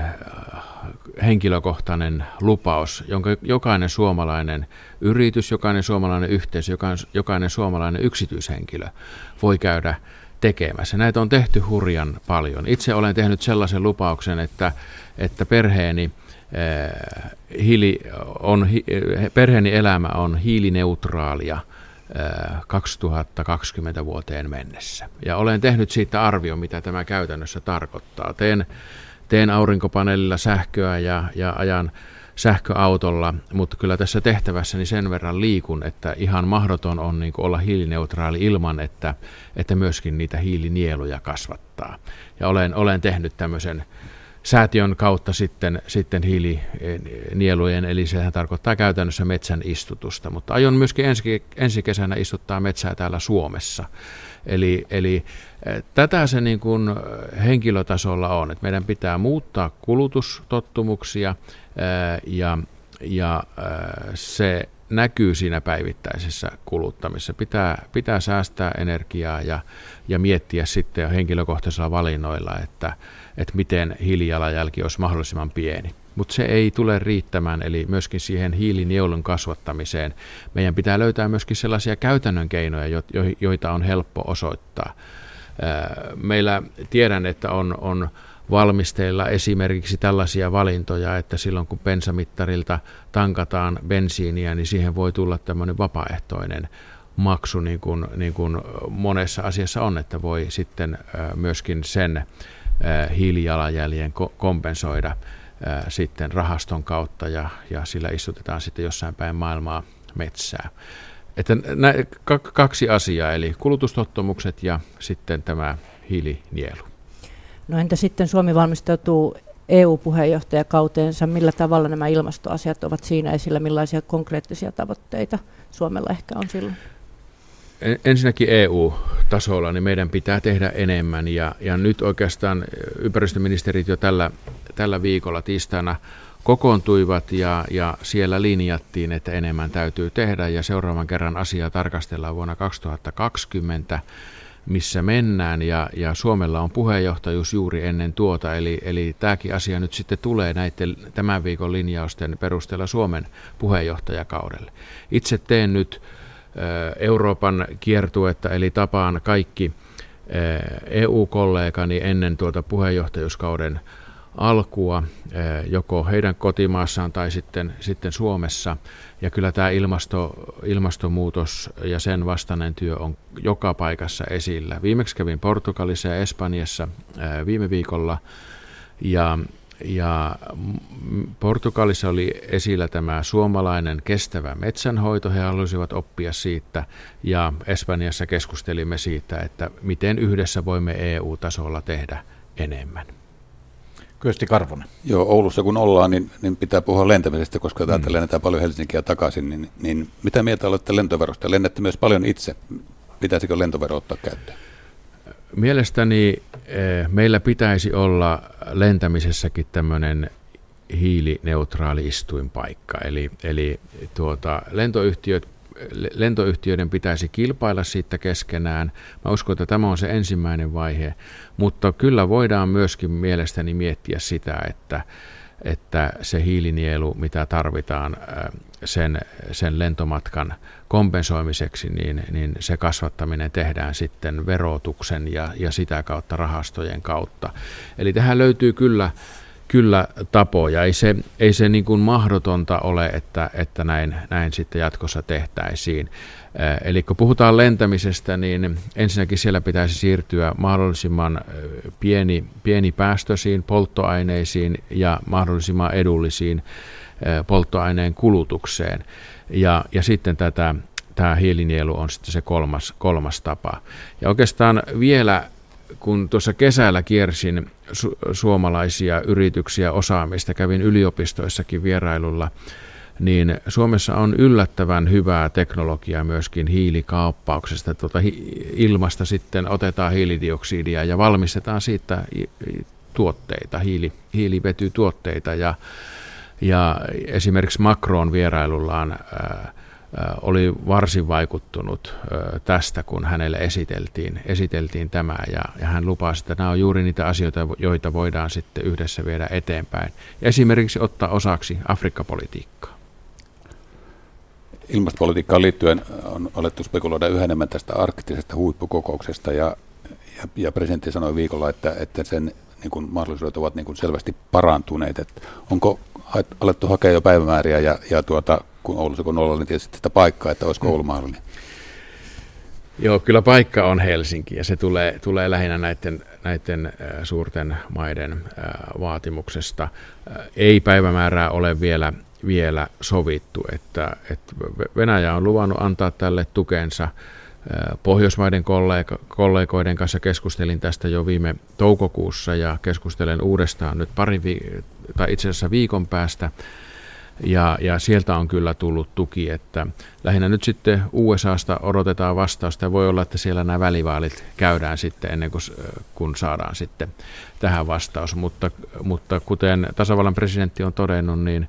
henkilökohtainen lupaus, jonka jokainen suomalainen yritys, jokainen suomalainen yhteisö, jokainen, jokainen suomalainen yksityishenkilö voi käydä tekemässä. Näitä on tehty hurjan paljon. Itse olen tehnyt sellaisen lupauksen, että, että perheeni, hiili on, perheeni elämä on hiilineutraalia – 2020 vuoteen mennessä. Ja olen tehnyt siitä arvio, mitä tämä käytännössä tarkoittaa. Teen, teen aurinkopaneelilla sähköä ja, ja ajan sähköautolla, mutta kyllä tässä tehtävässäni sen verran liikun, että ihan mahdoton on niin olla hiilineutraali ilman, että, että myöskin niitä hiilinieluja kasvattaa. Ja olen, olen tehnyt tämmöisen säätiön kautta sitten, sitten hiilinielujen, eli sehän tarkoittaa käytännössä metsän istutusta, mutta aion myöskin ensi, ensi kesänä istuttaa metsää täällä Suomessa. Eli, eli eh, tätä se niin kuin henkilötasolla on, että meidän pitää muuttaa kulutustottumuksia eh, ja, ja eh, se näkyy siinä päivittäisessä kuluttamisessa. Pitää, pitää säästää energiaa ja, ja miettiä sitten henkilökohtaisilla valinnoilla, että, että miten hiilijalanjälki olisi mahdollisimman pieni. Mutta se ei tule riittämään, eli myöskin siihen hiilinielun kasvattamiseen meidän pitää löytää myöskin sellaisia käytännön keinoja, joita on helppo osoittaa. Meillä tiedän, että on, on valmisteilla esimerkiksi tällaisia valintoja, että silloin kun bensamittarilta tankataan bensiiniä, niin siihen voi tulla tämmöinen vapaaehtoinen maksu, niin kuin, niin kuin monessa asiassa on, että voi sitten myöskin sen hiilijalanjäljen kompensoida sitten rahaston kautta ja, ja sillä istutetaan sitten jossain päin maailmaa metsää. Että nä, kaksi asiaa, eli kulutustottumukset ja sitten tämä hiilinielu. No entä sitten Suomi valmistautuu EU-puheenjohtajakauteensa, millä tavalla nämä ilmastoasiat ovat siinä esillä, millaisia konkreettisia tavoitteita Suomella ehkä on silloin? Ensinnäkin EU-tasolla niin meidän pitää tehdä enemmän. Ja, ja nyt oikeastaan ympäristöministerit jo tällä, tällä viikolla tiistaina kokoontuivat ja, ja siellä linjattiin, että enemmän täytyy tehdä. Ja seuraavan kerran asiaa tarkastellaan vuonna 2020 missä mennään. Ja, ja Suomella on puheenjohtajuus juuri ennen tuota, eli, eli tämäkin asia nyt sitten tulee näiden tämän viikon linjausten perusteella Suomen puheenjohtajakaudelle. Itse teen nyt Euroopan kiertuetta, eli tapaan kaikki EU-kollegani ennen tuota puheenjohtajuuskauden alkua, joko heidän kotimaassaan tai sitten, sitten Suomessa. Ja kyllä tämä ilmasto, ilmastonmuutos ja sen vastainen työ on joka paikassa esillä. Viimeksi kävin Portugalissa ja Espanjassa viime viikolla ja ja Portugalissa oli esillä tämä suomalainen kestävä metsänhoito, he halusivat oppia siitä, ja Espanjassa keskustelimme siitä, että miten yhdessä voimme EU-tasolla tehdä enemmän. Kyösti Karvonen. Joo, Oulussa kun ollaan, niin, niin pitää puhua lentämisestä, koska täältä mm. lennetään paljon Helsinkiä takaisin. Niin, niin mitä mieltä olette lentoverosta? Lennätte myös paljon itse. Pitäisikö lentovero ottaa käyttöön? Mielestäni eh, meillä pitäisi olla lentämisessäkin tämmöinen hiilineutraali istuinpaikka. Eli, eli tuota, lentoyhtiöt, lentoyhtiöiden pitäisi kilpailla siitä keskenään. Mä uskon, että tämä on se ensimmäinen vaihe, mutta kyllä voidaan myöskin mielestäni miettiä sitä, että, että se hiilinielu, mitä tarvitaan sen, sen lentomatkan kompensoimiseksi, niin, niin se kasvattaminen tehdään sitten verotuksen ja, ja sitä kautta rahastojen kautta. Eli tähän löytyy kyllä, kyllä tapoja. Ei se, ei se niin kuin mahdotonta ole, että, että näin, näin sitten jatkossa tehtäisiin. Eli kun puhutaan lentämisestä, niin ensinnäkin siellä pitäisi siirtyä mahdollisimman pieni, pienipäästöisiin polttoaineisiin ja mahdollisimman edullisiin polttoaineen kulutukseen. Ja, ja sitten tätä, tämä hiilinielu on sitten se kolmas, kolmas tapa. Ja oikeastaan vielä kun tuossa kesällä kiersin su- suomalaisia yrityksiä osaamista, kävin yliopistoissakin vierailulla, niin Suomessa on yllättävän hyvää teknologiaa myöskin hiilikaappauksesta. Tuota ilmasta sitten otetaan hiilidioksidia ja valmistetaan siitä tuotteita, hiili, hiilivetytuotteita. Ja, ja esimerkiksi Macron vierailullaan ää, oli varsin vaikuttunut tästä, kun hänelle esiteltiin, esiteltiin tämä ja, ja hän lupasi, että nämä on juuri niitä asioita, joita voidaan sitten yhdessä viedä eteenpäin. Esimerkiksi ottaa osaksi Afrikka-politiikkaa. Ilmastopolitiikkaan liittyen on alettu spekuloida yhä enemmän tästä arktisesta huippukokouksesta ja, ja, ja presidentti sanoi viikolla, että, että sen niin kuin mahdollisuudet ovat niin kuin selvästi parantuneet. Et onko alettu hakea jo päivämääriä ja, ja tuota, kun Oulussa kun Oulu, niin tietysti sitä paikkaa, että olisiko Oulu mahdollinen? Joo, kyllä paikka on Helsinki ja se tulee, tulee lähinnä näiden, näiden suurten maiden vaatimuksesta. Ei päivämäärää ole vielä, vielä sovittu, että, että Venäjä on luvannut antaa tälle tukensa. Pohjoismaiden kollega, kollegoiden kanssa keskustelin tästä jo viime toukokuussa ja keskustelen uudestaan nyt pari vi- tai itse asiassa viikon päästä ja, ja sieltä on kyllä tullut tuki, että lähinnä nyt sitten USAsta odotetaan vastausta ja voi olla, että siellä nämä välivaalit käydään sitten ennen kuin kun saadaan sitten tähän vastaus. Mutta, mutta kuten tasavallan presidentti on todennut, niin,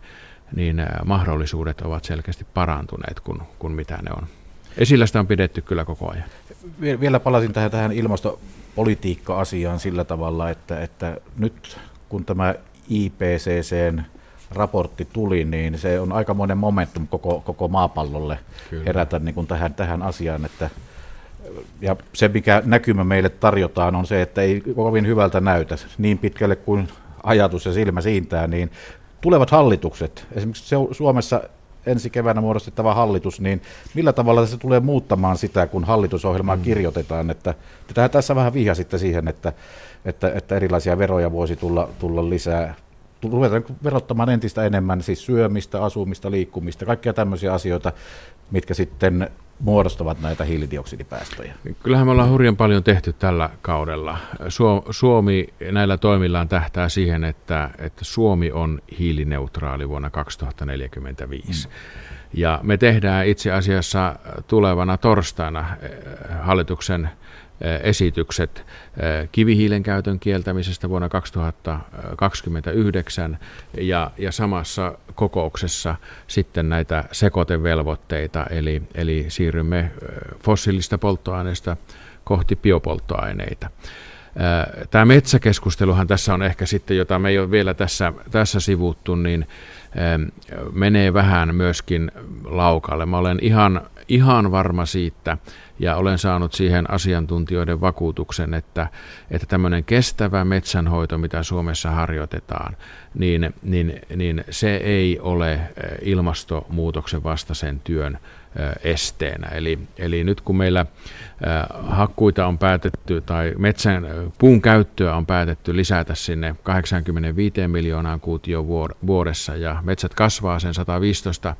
niin mahdollisuudet ovat selkeästi parantuneet kuin, kuin mitä ne on. Esillä sitä on pidetty kyllä koko ajan. Vielä palasin tähän, tähän ilmastopolitiikka-asiaan sillä tavalla, että, että nyt kun tämä IPCCn raportti tuli, niin se on aikamoinen momentum koko, koko maapallolle Kyllä. herätä niin kuin tähän, tähän asiaan, että ja se, mikä näkymä meille tarjotaan, on se, että ei kovin hyvältä näytä niin pitkälle kuin ajatus ja silmä siintää, niin tulevat hallitukset, esimerkiksi Suomessa ensi keväänä muodostettava hallitus, niin millä tavalla se tulee muuttamaan sitä, kun hallitusohjelmaa mm. kirjoitetaan, että tätä tässä vähän vihjasitte siihen, että, että, että erilaisia veroja voisi tulla, tulla lisää ruvetaan verottamaan entistä enemmän siis syömistä, asumista, liikkumista, kaikkia tämmöisiä asioita, mitkä sitten muodostavat näitä hiilidioksidipäästöjä. Kyllähän me ollaan hurjan paljon tehty tällä kaudella. Suomi näillä toimillaan tähtää siihen, että, että Suomi on hiilineutraali vuonna 2045. Mm. Ja me tehdään itse asiassa tulevana torstaina eh, hallituksen esitykset kivihiilen käytön kieltämisestä vuonna 2029 ja, ja samassa kokouksessa sitten näitä sekoitevelvoitteita, eli, eli siirrymme fossiilista polttoaineista kohti biopolttoaineita. Tämä metsäkeskusteluhan tässä on ehkä sitten, jota me ei ole vielä tässä, tässä sivuttu, niin menee vähän myöskin laukalle. Mä olen ihan, ihan varma siitä, ja olen saanut siihen asiantuntijoiden vakuutuksen, että, että tämmöinen kestävä metsänhoito, mitä Suomessa harjoitetaan, niin, niin, niin se ei ole eh, ilmastonmuutoksen vastaisen työn eh, esteenä. Eli, eli nyt kun meillä eh, hakkuita on päätetty tai metsän puun käyttöä on päätetty lisätä sinne 85 miljoonaa kuutio vuodessa ja metsät kasvaa sen 115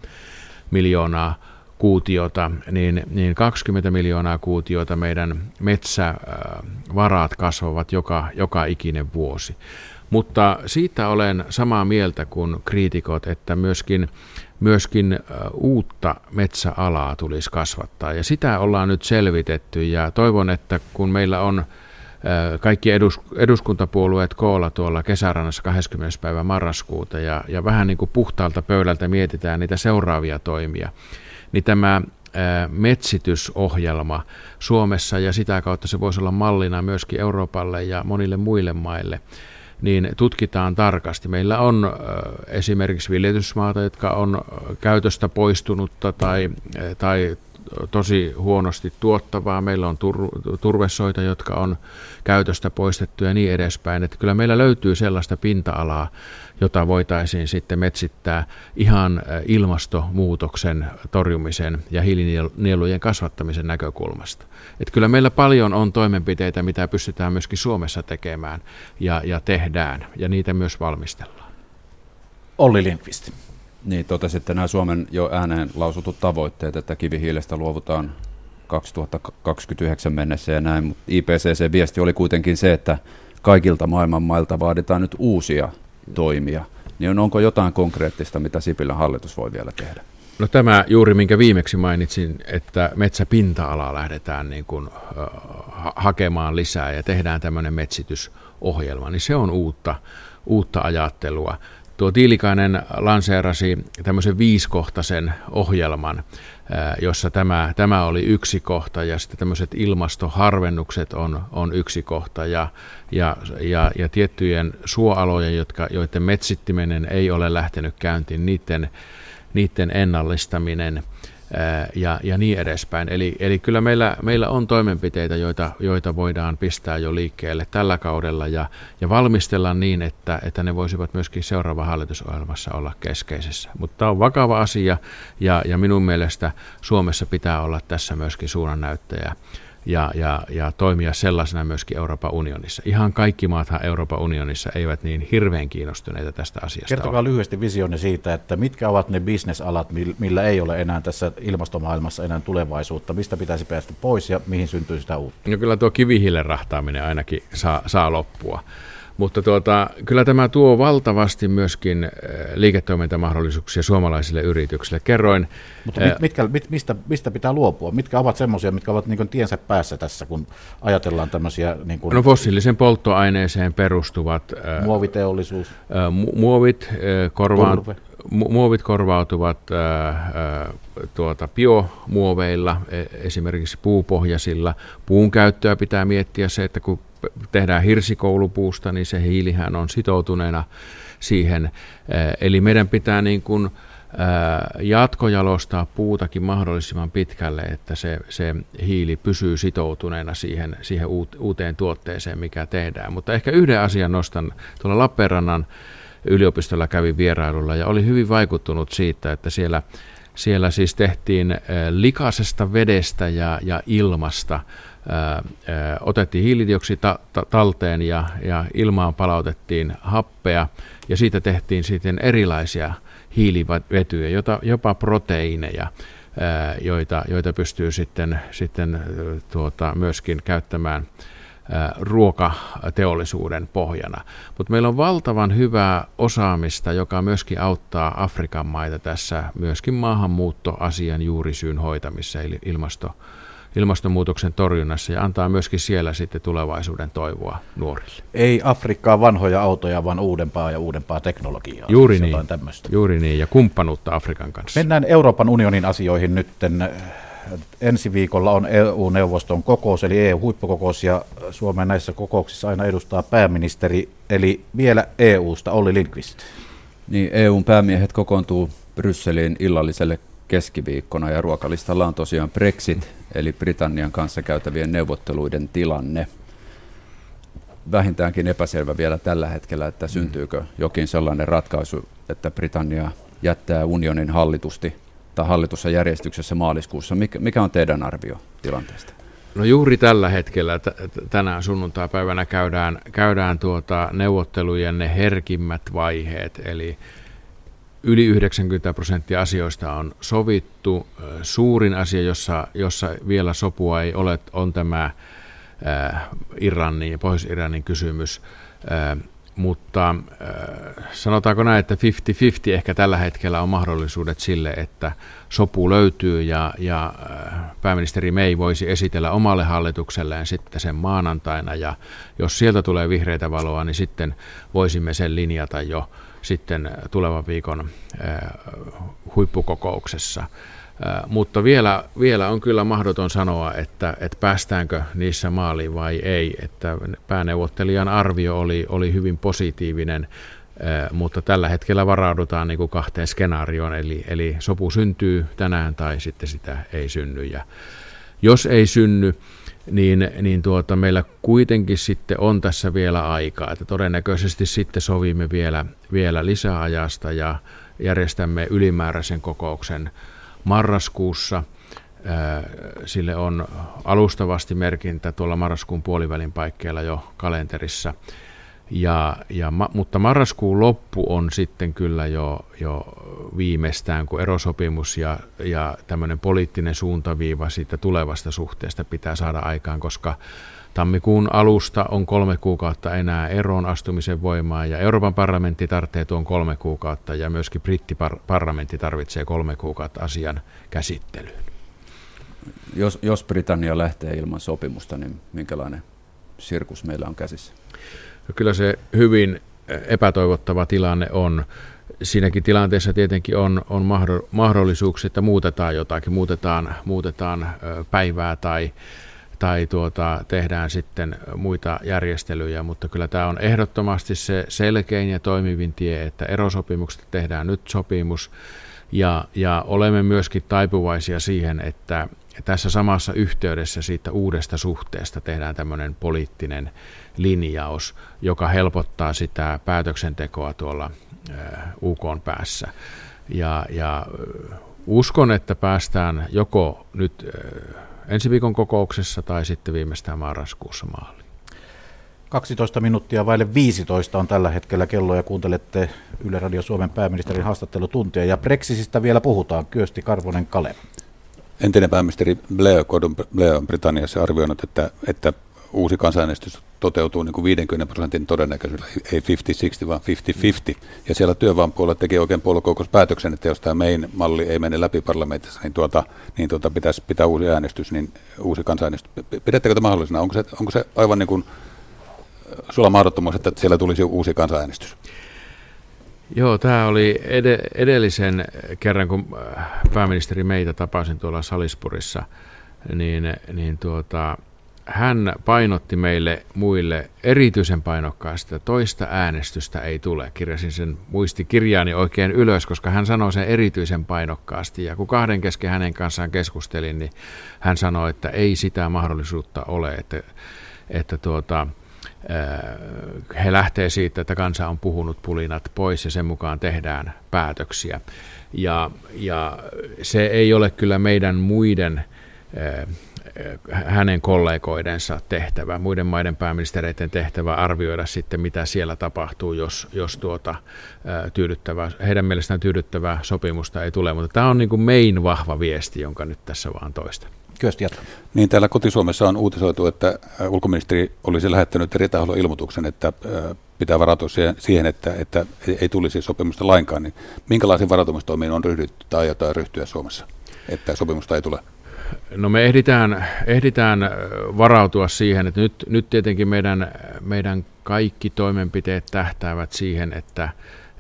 miljoonaa kuutiota, niin, niin 20 miljoonaa kuutiota meidän metsävarat kasvavat joka, joka ikinen vuosi. Mutta siitä olen samaa mieltä kuin kriitikot, että myöskin, myöskin uutta metsäalaa tulisi kasvattaa. Ja sitä ollaan nyt selvitetty ja toivon, että kun meillä on kaikki edus, eduskuntapuolueet koolla tuolla kesärannassa 20. päivä marraskuuta ja, ja vähän niin kuin puhtaalta pöydältä mietitään niitä seuraavia toimia, niin tämä metsitysohjelma Suomessa ja sitä kautta se voisi olla mallina myöskin Euroopalle ja monille muille maille, niin tutkitaan tarkasti. Meillä on esimerkiksi viljelysmaata, jotka on käytöstä poistunutta tai, tai tosi huonosti tuottavaa, meillä on tur- turvesoita, jotka on käytöstä poistettu ja niin edespäin. Että kyllä meillä löytyy sellaista pinta-alaa, jota voitaisiin sitten metsittää ihan ilmastonmuutoksen torjumisen ja hiilinielujen kasvattamisen näkökulmasta. Että kyllä meillä paljon on toimenpiteitä, mitä pystytään myöskin Suomessa tekemään ja, ja tehdään, ja niitä myös valmistellaan. Olli Lindqvist. Niin, totesitte nämä Suomen jo ääneen lausutut tavoitteet, että kivihiilestä luovutaan 2029 mennessä ja näin, mutta IPCC-viesti oli kuitenkin se, että kaikilta maailman mailta vaaditaan nyt uusia toimia. Niin onko jotain konkreettista, mitä Sipilän hallitus voi vielä tehdä? No tämä juuri, minkä viimeksi mainitsin, että metsäpinta-alaa lähdetään niin kuin, äh, hakemaan lisää ja tehdään tämmöinen metsitysohjelma, niin se on uutta, uutta ajattelua. Tuo Tiilikainen lanseerasi tämmöisen viiskohtaisen ohjelman, jossa tämä, tämä oli yksi kohta ja sitten tämmöiset ilmastoharvennukset on, on yksi kohta. Ja, ja, ja, ja tiettyjen suoalojen, jotka, joiden metsittiminen ei ole lähtenyt käyntiin, niiden, niiden ennallistaminen – ja, ja niin edespäin. Eli, eli kyllä meillä, meillä on toimenpiteitä, joita, joita voidaan pistää jo liikkeelle tällä kaudella ja, ja valmistella niin, että, että ne voisivat myöskin seuraava hallitusohjelmassa olla keskeisessä. Mutta tämä on vakava asia ja, ja minun mielestä Suomessa pitää olla tässä myöskin suunnannäyttäjä ja, ja, ja toimia sellaisena myöskin Euroopan unionissa. Ihan kaikki maathan Euroopan unionissa eivät niin hirveän kiinnostuneita tästä asiasta Kertokaa ole. lyhyesti visionne siitä, että mitkä ovat ne bisnesalat, millä ei ole enää tässä ilmastomaailmassa enää tulevaisuutta, mistä pitäisi päästä pois ja mihin syntyy sitä uutta? No kyllä tuo kivihiilen rahtaaminen ainakin saa, saa loppua. Mutta tuota, kyllä tämä tuo valtavasti myöskin eh, liiketoimintamahdollisuuksia suomalaisille yrityksille. Kerroin. Mutta mit, mitkä, mit, mistä, mistä pitää luopua? Mitkä ovat semmoisia, mitkä ovat niin tiensä päässä tässä, kun ajatellaan tämmöisiä... Niin kuin, no fossiilisen polttoaineeseen perustuvat... Muoviteollisuus. Mu- muovit, korvaan, muovit korvautuvat tuota, biomuoveilla, e, esimerkiksi puupohjaisilla. Puun käyttöä pitää miettiä se, että kun tehdään hirsikoulupuusta, niin se hiilihän on sitoutuneena siihen. Eli meidän pitää niin kuin jatkojalostaa puutakin mahdollisimman pitkälle, että se, se hiili pysyy sitoutuneena siihen, siihen uuteen tuotteeseen, mikä tehdään. Mutta ehkä yhden asian nostan tuolla Lappeenrannan yliopistolla kävin vierailulla ja oli hyvin vaikuttunut siitä, että siellä, siellä siis tehtiin likaisesta vedestä ja, ja ilmasta otettiin hiilidioksidi talteen ja, ja ilmaan palautettiin happea ja siitä tehtiin sitten erilaisia hiilivetyjä, jota, jopa proteiineja, joita, joita pystyy sitten, sitten tuota, myöskin käyttämään ruokateollisuuden pohjana. Mutta meillä on valtavan hyvää osaamista, joka myöskin auttaa Afrikan maita tässä myöskin maahanmuuttoasian juurisyyn hoitamisessa, eli ilmasto, ilmastonmuutoksen torjunnassa ja antaa myöskin siellä sitten tulevaisuuden toivoa nuorille. Ei Afrikkaa vanhoja autoja, vaan uudempaa ja uudempaa teknologiaa. Juuri niin, juuri niin, ja kumppanuutta Afrikan kanssa. Mennään Euroopan unionin asioihin nytten. Ensi viikolla on EU-neuvoston kokous, eli EU-huippukokous, ja Suomen näissä kokouksissa aina edustaa pääministeri, eli vielä EU-sta Olli Lindqvist. Niin, EUn päämiehet kokoontuu Brysseliin illalliselle keskiviikkona ja ruokalistalla on tosiaan Brexit, eli Britannian kanssa käytävien neuvotteluiden tilanne. Vähintäänkin epäselvä vielä tällä hetkellä, että mm. syntyykö jokin sellainen ratkaisu, että Britannia jättää unionin hallitusti tai hallitussa järjestyksessä maaliskuussa. Mikä, on teidän arvio tilanteesta? No juuri tällä hetkellä, t- tänään sunnuntai-päivänä käydään, käydään tuota neuvottelujen ne herkimmät vaiheet, eli yli 90 prosenttia asioista on sovittu. Suurin asia, jossa, jossa vielä sopua ei ole, on tämä äh, Iranin ja Pohjois-Iranin kysymys. Mutta äh, sanotaanko näin, että 50-50 ehkä tällä hetkellä on mahdollisuudet sille, että sopu löytyy ja, ja pääministeri May voisi esitellä omalle hallitukselleen sitten sen maanantaina ja jos sieltä tulee vihreitä valoa, niin sitten voisimme sen linjata jo sitten tulevan viikon huippukokouksessa. Mutta vielä, vielä on kyllä mahdoton sanoa, että, että päästäänkö niissä maaliin vai ei. Että pääneuvottelijan arvio oli, oli hyvin positiivinen mutta tällä hetkellä varaudutaan niin kuin kahteen skenaarioon, eli, eli sopu syntyy tänään tai sitten sitä ei synny. Ja jos ei synny, niin, niin tuota, meillä kuitenkin sitten on tässä vielä aikaa, että todennäköisesti sitten sovimme vielä, vielä lisäajasta ja järjestämme ylimääräisen kokouksen marraskuussa. Sille on alustavasti merkintä tuolla marraskuun puolivälin paikkeilla jo kalenterissa. Ja, ja, mutta marraskuun loppu on sitten kyllä jo, jo viimeistään, kun erosopimus ja, ja tämmöinen poliittinen suuntaviiva siitä tulevasta suhteesta pitää saada aikaan, koska tammikuun alusta on kolme kuukautta enää eroon astumisen voimaa ja Euroopan parlamentti tarvitsee tuon kolme kuukautta ja myöskin brittiparlamentti tarvitsee kolme kuukautta asian käsittelyyn. Jos, jos Britannia lähtee ilman sopimusta, niin minkälainen sirkus meillä on käsissä? No kyllä se hyvin epätoivottava tilanne on. Siinäkin tilanteessa tietenkin on, on mahdollisuuksia, että muutetaan jotakin, muutetaan, muutetaan päivää tai, tai tuota, tehdään sitten muita järjestelyjä, mutta kyllä tämä on ehdottomasti se selkein ja toimivin tie, että erosopimuksesta tehdään nyt sopimus, ja, ja olemme myöskin taipuvaisia siihen, että tässä samassa yhteydessä siitä uudesta suhteesta tehdään tämmöinen poliittinen linjaus, joka helpottaa sitä päätöksentekoa tuolla UK päässä. Ja, ja uskon, että päästään joko nyt ensi viikon kokouksessa tai sitten viimeistään marraskuussa maaliin. 12 minuuttia vaille 15 on tällä hetkellä kello ja kuuntelette Yle Radio Suomen pääministerin haastattelutuntia. Ja Brexitistä vielä puhutaan. Kyösti Karvonen Kale. Entinen pääministeri Blair, Gordon Blair on Britanniassa arvioinut, että, että uusi kansanäänestys toteutuu niin kuin 50 prosentin todennäköisyydellä, ei 50-60, vaan 50-50. Ja siellä työväenpuolella teki oikein puoluekokouspäätöksen, että jos tämä main malli ei mene läpi parlamentissa, niin, tuota, niin tuota, pitäisi pitää uusi äänestys, niin uusi kansanäänestys. Pidättekö tämä mahdollisena? Onko se, onko se aivan niin kuin sulla mahdottomuus, että siellä tulisi uusi kansanäänestys? Joo, tämä oli ed- edellisen kerran, kun äh, pääministeri meitä tapasin tuolla Salisburissa, niin, niin tuota, hän painotti meille muille erityisen painokkaasti, että toista äänestystä ei tule. Kirjasin sen muistikirjaani oikein ylös, koska hän sanoi sen erityisen painokkaasti. Ja kun kahden kesken hänen kanssaan keskustelin, niin hän sanoi, että ei sitä mahdollisuutta ole, että, että tuota, he lähtee siitä, että kansa on puhunut pulinat pois ja sen mukaan tehdään päätöksiä. Ja, ja se ei ole kyllä meidän muiden hänen kollegoidensa tehtävä, muiden maiden pääministereiden tehtävä arvioida sitten, mitä siellä tapahtuu, jos, jos tuota, tyydyttävää, heidän mielestään tyydyttävää sopimusta ei tule. Mutta tämä on niin kuin main vahva viesti, jonka nyt tässä vaan toista. Kyösti Niin täällä kotisuomessa on uutisoitu, että ulkoministeri olisi lähettänyt eri taholla ilmoituksen, että pitää varautua siihen, että, että ei tulisi sopimusta lainkaan. Niin minkälaisiin varautumistoimiin on ryhdytty tai aiotaan ryhtyä Suomessa, että sopimusta ei tule? No me ehditään, ehditään varautua siihen, että nyt, nyt tietenkin meidän, meidän kaikki toimenpiteet tähtäävät siihen, että,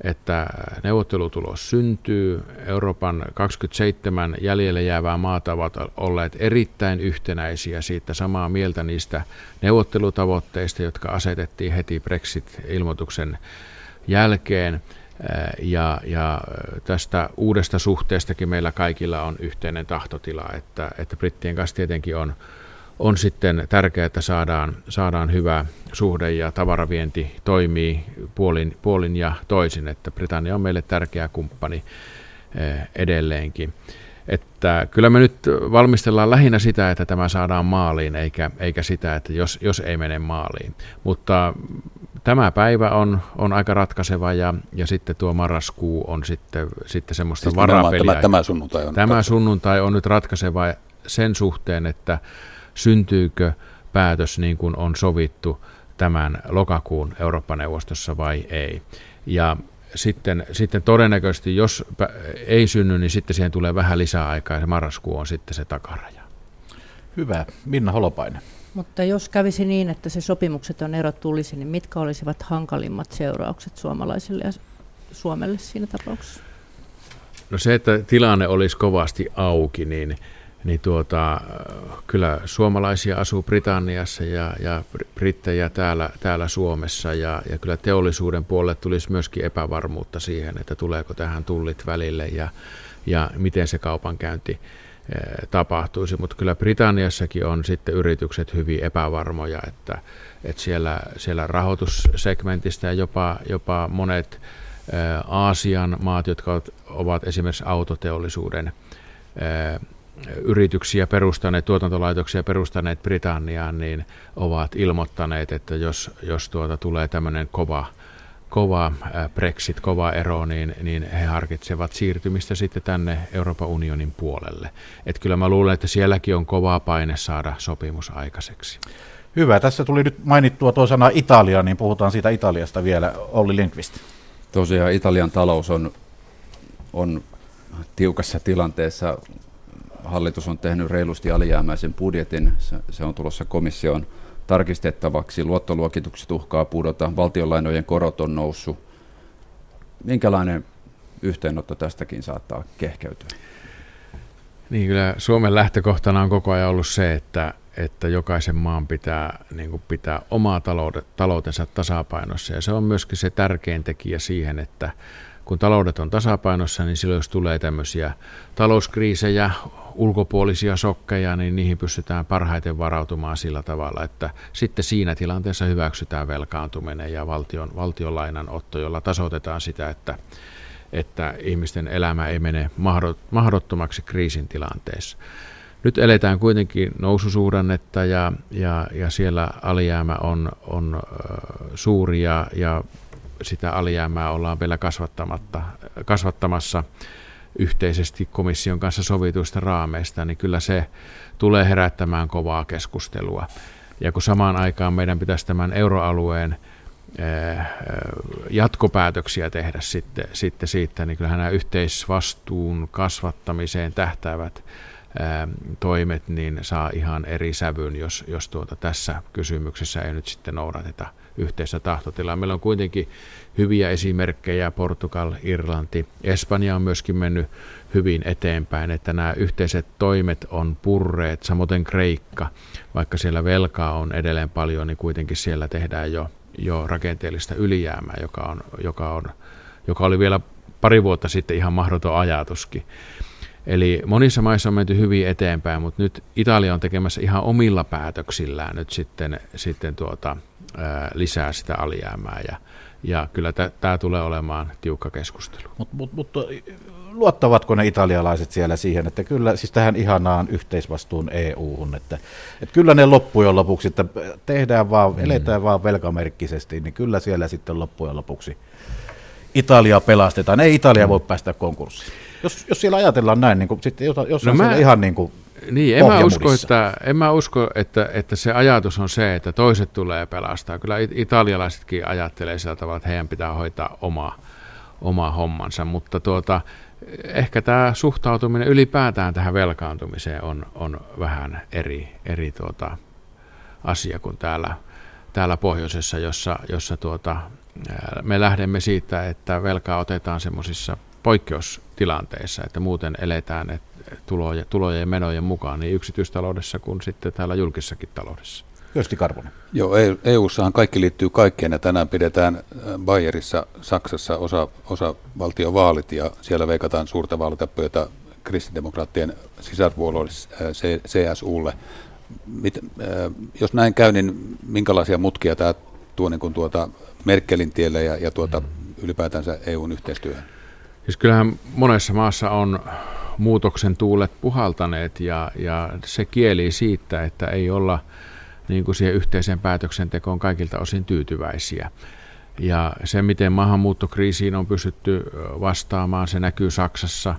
että neuvottelutulos syntyy. Euroopan 27 jäljelle jäävää maata ovat olleet erittäin yhtenäisiä siitä samaa mieltä niistä neuvottelutavoitteista, jotka asetettiin heti Brexit-ilmoituksen jälkeen. Ja, ja tästä uudesta suhteestakin meillä kaikilla on yhteinen tahtotila, että, että brittien kanssa tietenkin on, on sitten tärkeää, että saadaan, saadaan hyvä suhde ja tavaravienti toimii puolin, puolin ja toisin, että Britannia on meille tärkeä kumppani edelleenkin. Että kyllä me nyt valmistellaan lähinnä sitä, että tämä saadaan maaliin, eikä, eikä sitä, että jos, jos ei mene maaliin. Mutta tämä päivä on, on aika ratkaiseva ja, ja sitten tuo marraskuu on sitten, sitten semmoista siis varapeliä. Tämä, tämä sunnuntai on Tämä sunnuntai on nyt ratkaiseva sen suhteen, että syntyykö päätös niin kuin on sovittu tämän lokakuun Eurooppa-neuvostossa vai ei. Ja sitten, sitten todennäköisesti, jos ei synny, niin sitten siihen tulee vähän lisää aikaa ja marraskuu on sitten se takaraja. Hyvä. Minna Holopainen. Mutta jos kävisi niin, että se sopimukset on erot tulisi, niin mitkä olisivat hankalimmat seuraukset suomalaisille ja Suomelle siinä tapauksessa? No se, että tilanne olisi kovasti auki, niin niin tuota, kyllä suomalaisia asuu Britanniassa ja, ja brittejä täällä, täällä Suomessa ja, ja kyllä teollisuuden puolelle tulisi myöskin epävarmuutta siihen, että tuleeko tähän tullit välille ja, ja miten se kaupankäynti tapahtuisi, mutta kyllä Britanniassakin on sitten yritykset hyvin epävarmoja, että, että siellä, siellä rahoitussegmentistä ja jopa, jopa monet eh, Aasian maat, jotka ovat esimerkiksi autoteollisuuden eh, yrityksiä perustaneet, tuotantolaitoksia perustaneet Britanniaan, niin ovat ilmoittaneet, että jos, jos tuota tulee tämmöinen kova, kova Brexit, kova ero, niin, niin he harkitsevat siirtymistä sitten tänne Euroopan unionin puolelle. Et kyllä mä luulen, että sielläkin on kova paine saada sopimus aikaiseksi. Hyvä. Tässä tuli nyt mainittua tuo sana Italia, niin puhutaan siitä Italiasta vielä. Olli Lindqvist. Tosiaan Italian talous on, on tiukassa tilanteessa hallitus on tehnyt reilusti alijäämäisen budjetin. Se, se on tulossa komission tarkistettavaksi. Luottoluokitukset uhkaa pudota. Valtionlainojen korot on noussut. Minkälainen yhteenotto tästäkin saattaa kehkeytyä? Niin kyllä Suomen lähtökohtana on koko ajan ollut se, että, että jokaisen maan pitää niin kuin pitää omaa taloutensa tasapainossa. Ja se on myöskin se tärkein tekijä siihen, että kun taloudet on tasapainossa, niin silloin jos tulee tämmöisiä talouskriisejä, ulkopuolisia sokkeja, niin niihin pystytään parhaiten varautumaan sillä tavalla, että sitten siinä tilanteessa hyväksytään velkaantuminen ja valtion, valtion lainanotto, jolla tasoitetaan sitä, että, että ihmisten elämä ei mene mahdottomaksi kriisin tilanteessa. Nyt eletään kuitenkin noususuhdannetta ja, ja, ja siellä alijäämä on, on suuri ja, ja sitä alijäämää ollaan vielä kasvattamatta, kasvattamassa yhteisesti komission kanssa sovituista raameista, niin kyllä se tulee herättämään kovaa keskustelua. Ja kun samaan aikaan meidän pitäisi tämän euroalueen eh, jatkopäätöksiä tehdä sitten, sitten siitä, niin kyllähän nämä yhteisvastuun kasvattamiseen tähtäävät eh, toimet niin saa ihan eri sävyn, jos, jos tuota tässä kysymyksessä ei nyt sitten noudateta yhteistä tahtotilaa. Meillä on kuitenkin hyviä esimerkkejä, Portugal, Irlanti, Espanja on myöskin mennyt hyvin eteenpäin, että nämä yhteiset toimet on purreet, samoin Kreikka, vaikka siellä velkaa on edelleen paljon, niin kuitenkin siellä tehdään jo, jo rakenteellista ylijäämää, joka, on, joka, on, joka oli vielä pari vuotta sitten ihan mahdoton ajatuskin. Eli monissa maissa on menty hyvin eteenpäin, mutta nyt Italia on tekemässä ihan omilla päätöksillään nyt sitten, sitten tuota, ää, lisää sitä alijäämää ja, ja kyllä tämä tulee olemaan tiukka keskustelu. Mutta mut, mut, luottavatko ne italialaiset siellä siihen, että kyllä siis tähän ihanaan yhteisvastuun EU-hun, että, että kyllä ne loppujen lopuksi, että tehdään vaan, mm. eletään vaan velkamerkkisesti, niin kyllä siellä sitten loppujen lopuksi Italia pelastetaan. Ei Italia mm. voi päästä konkurssiin. Jos, jos siellä ajatellaan näin, niin kuin, sitten jos, jos no on mä, ihan niin kuin niin, en mä, usko, että, en mä usko, että, että se ajatus on se, että toiset tulee pelastaa. Kyllä italialaisetkin ajattelee sillä tavalla, että heidän pitää hoitaa oma, oma hommansa, mutta tuota, ehkä tämä suhtautuminen ylipäätään tähän velkaantumiseen on, on vähän eri, eri tuota, asia kuin täällä, täällä pohjoisessa, jossa, jossa tuota, me lähdemme siitä, että velkaa otetaan semmoisissa poikkeustilanteissa, että muuten eletään että tulojen, tulojen ja menojen mukaan niin yksityistaloudessa kuin sitten täällä julkisessakin taloudessa. Kyösti Karvonen. Joo, EU-ssahan e kaikki liittyy kaikkeen ja tänään pidetään Bayerissa, Saksassa osa, osa valtiovaalit ja siellä veikataan suurta vaalitappioita kristidemokraattien sisarpuolueelle CSUlle. Mit, jos näin käy, niin minkälaisia mutkia tämä tuo niin kuin tuota Merkelin tielle ja, ja tuota, mm. ylipäätänsä EUn yhteistyöhön? Siis kyllähän monessa maassa on muutoksen tuulet puhaltaneet ja, ja se kieli siitä, että ei olla niin kuin siihen yhteiseen päätöksentekoon kaikilta osin tyytyväisiä. Ja se, miten maahanmuuttokriisiin on pystytty vastaamaan, se näkyy Saksassa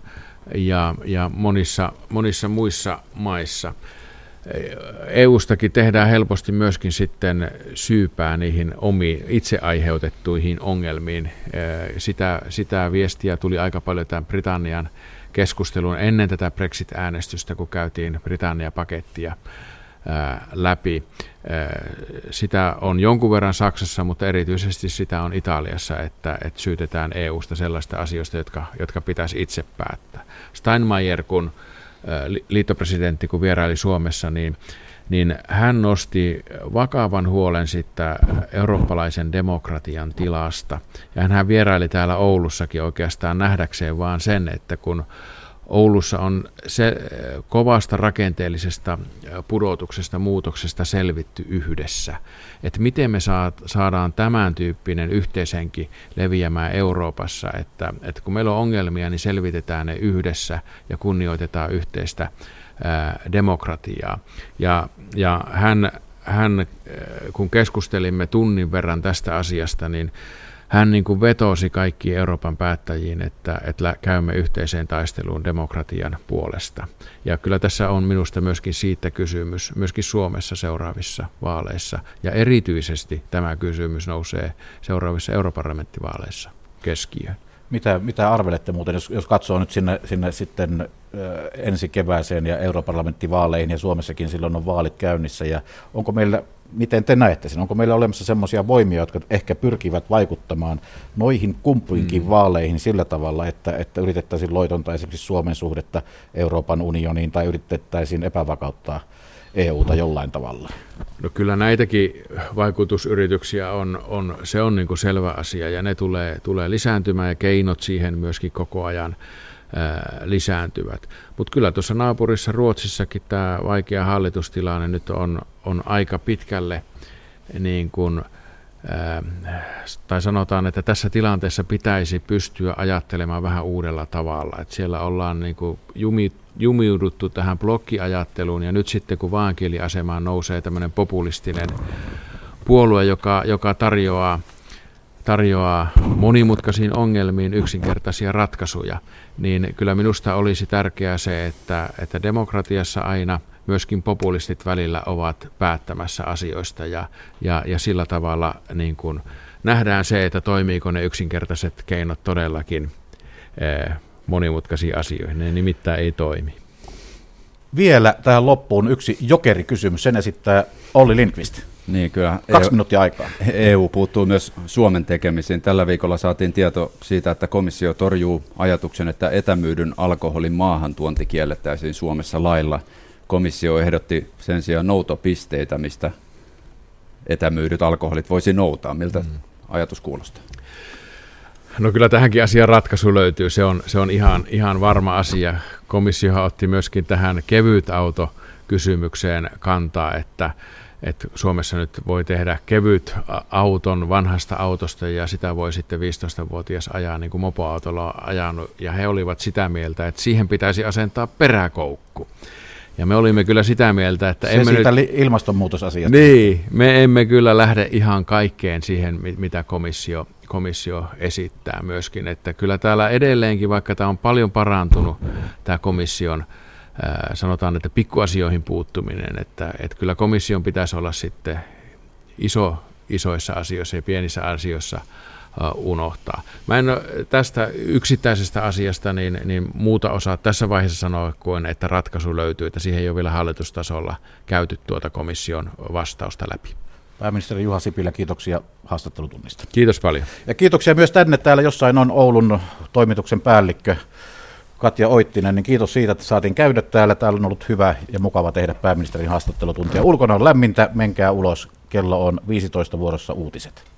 ja, ja monissa, monissa muissa maissa. EUstakin tehdään helposti myöskin sitten syypää niihin omiin itse aiheutettuihin ongelmiin. Sitä, sitä viestiä tuli aika paljon tämän Britannian keskustelun ennen tätä Brexit-äänestystä, kun käytiin Britannia-pakettia läpi. Sitä on jonkun verran Saksassa, mutta erityisesti sitä on Italiassa, että, että syytetään EUsta sellaista asioista, jotka, jotka pitäisi itse päättää. Steinmeier, kun liittopresidentti, kun vieraili Suomessa, niin niin hän nosti vakavan huolen sitten eurooppalaisen demokratian tilasta. Ja hän vieraili täällä Oulussakin oikeastaan nähdäkseen vaan sen, että kun Oulussa on se kovasta rakenteellisesta pudotuksesta, muutoksesta selvitty yhdessä. Että miten me saadaan tämän tyyppinen yhteishenki leviämään Euroopassa, että, että kun meillä on ongelmia, niin selvitetään ne yhdessä ja kunnioitetaan yhteistä demokratiaa. Ja, ja hän, hän, kun keskustelimme tunnin verran tästä asiasta, niin hän niin kuin vetosi kaikki Euroopan päättäjiin, että, että käymme yhteiseen taisteluun demokratian puolesta. Ja kyllä tässä on minusta myöskin siitä kysymys, myöskin Suomessa seuraavissa vaaleissa. Ja erityisesti tämä kysymys nousee seuraavissa europarlamenttivaaleissa keskiöön. Mitä, mitä arvelette muuten, jos, jos katsoo nyt sinne, sinne sitten ensi kevääseen ja europarlamenttivaaleihin ja Suomessakin silloin on vaalit käynnissä ja onko meillä, miten te näette sen, onko meillä olemassa sellaisia voimia, jotka ehkä pyrkivät vaikuttamaan noihin kumpuinkin mm. vaaleihin sillä tavalla, että, että yritettäisiin loitontaa esimerkiksi Suomen suhdetta Euroopan unioniin tai yritettäisiin epävakauttaa EUta jollain tavalla? No kyllä näitäkin vaikutusyrityksiä on, on se on niin kuin selvä asia ja ne tulee, tulee lisääntymään ja keinot siihen myöskin koko ajan lisääntyvät. Mutta kyllä tuossa naapurissa Ruotsissakin tämä vaikea hallitustilanne nyt on, on aika pitkälle niin kuin, tai sanotaan, että tässä tilanteessa pitäisi pystyä ajattelemaan vähän uudella tavalla. Että siellä ollaan niin kuin jumi, jumiuduttu tähän blokkiajatteluun ja nyt sitten kun vaankieliasemaan nousee tämmöinen populistinen puolue, joka, joka tarjoaa, tarjoaa monimutkaisiin ongelmiin yksinkertaisia ratkaisuja, niin kyllä minusta olisi tärkeää se, että, että demokratiassa aina – myöskin populistit välillä ovat päättämässä asioista ja, ja, ja sillä tavalla niin kuin nähdään se, että toimiiko ne yksinkertaiset keinot todellakin eh, monimutkaisiin asioihin. Ne nimittäin ei toimi. Vielä tähän loppuun yksi jokerikysymys. Sen esittää Olli Lindqvist. Niin, kyllä. Kaksi EU, minuuttia aikaa. EU puuttuu myös Suomen tekemisiin. Tällä viikolla saatiin tieto siitä, että komissio torjuu ajatuksen, että etämyydyn alkoholin maahantuonti kiellettäisiin Suomessa lailla – komissio ehdotti sen sijaan noutopisteitä, mistä etämyydyt alkoholit voisi noutaa. Miltä mm. ajatus kuulostaa? No kyllä tähänkin asiaan ratkaisu löytyy, se on, se on ihan, ihan varma asia. Komissio otti myöskin tähän kevyt auto kysymykseen kantaa, että, että Suomessa nyt voi tehdä kevyt auton vanhasta autosta ja sitä voi sitten 15-vuotias ajaa niin kuin mopoautolla ajanut. Ja he olivat sitä mieltä, että siihen pitäisi asentaa peräkoukku. Ja me olimme kyllä sitä mieltä, että Se emme siitä nyt... ilmastonmuutosasiasta. Niin, me emme kyllä lähde ihan kaikkeen siihen, mitä komissio, komissio esittää myöskin. Että kyllä täällä edelleenkin, vaikka tämä on paljon parantunut, tämä komission, sanotaan, että pikkuasioihin puuttuminen, että, että kyllä komission pitäisi olla sitten iso, isoissa asioissa ja pienissä asioissa – unohtaa. Mä en tästä yksittäisestä asiasta niin, niin muuta osaa tässä vaiheessa sanoa kuin, että ratkaisu löytyy, että siihen ei ole vielä hallitustasolla käyty tuota komission vastausta läpi. Pääministeri Juha Sipilä, kiitoksia haastattelutunnista. Kiitos paljon. Ja kiitoksia myös tänne. Täällä jossain on Oulun toimituksen päällikkö Katja Oittinen, niin kiitos siitä, että saatiin käydä täällä. Täällä on ollut hyvä ja mukava tehdä pääministerin haastattelutuntia. Ulkona on lämmintä, menkää ulos. Kello on 15 vuorossa uutiset.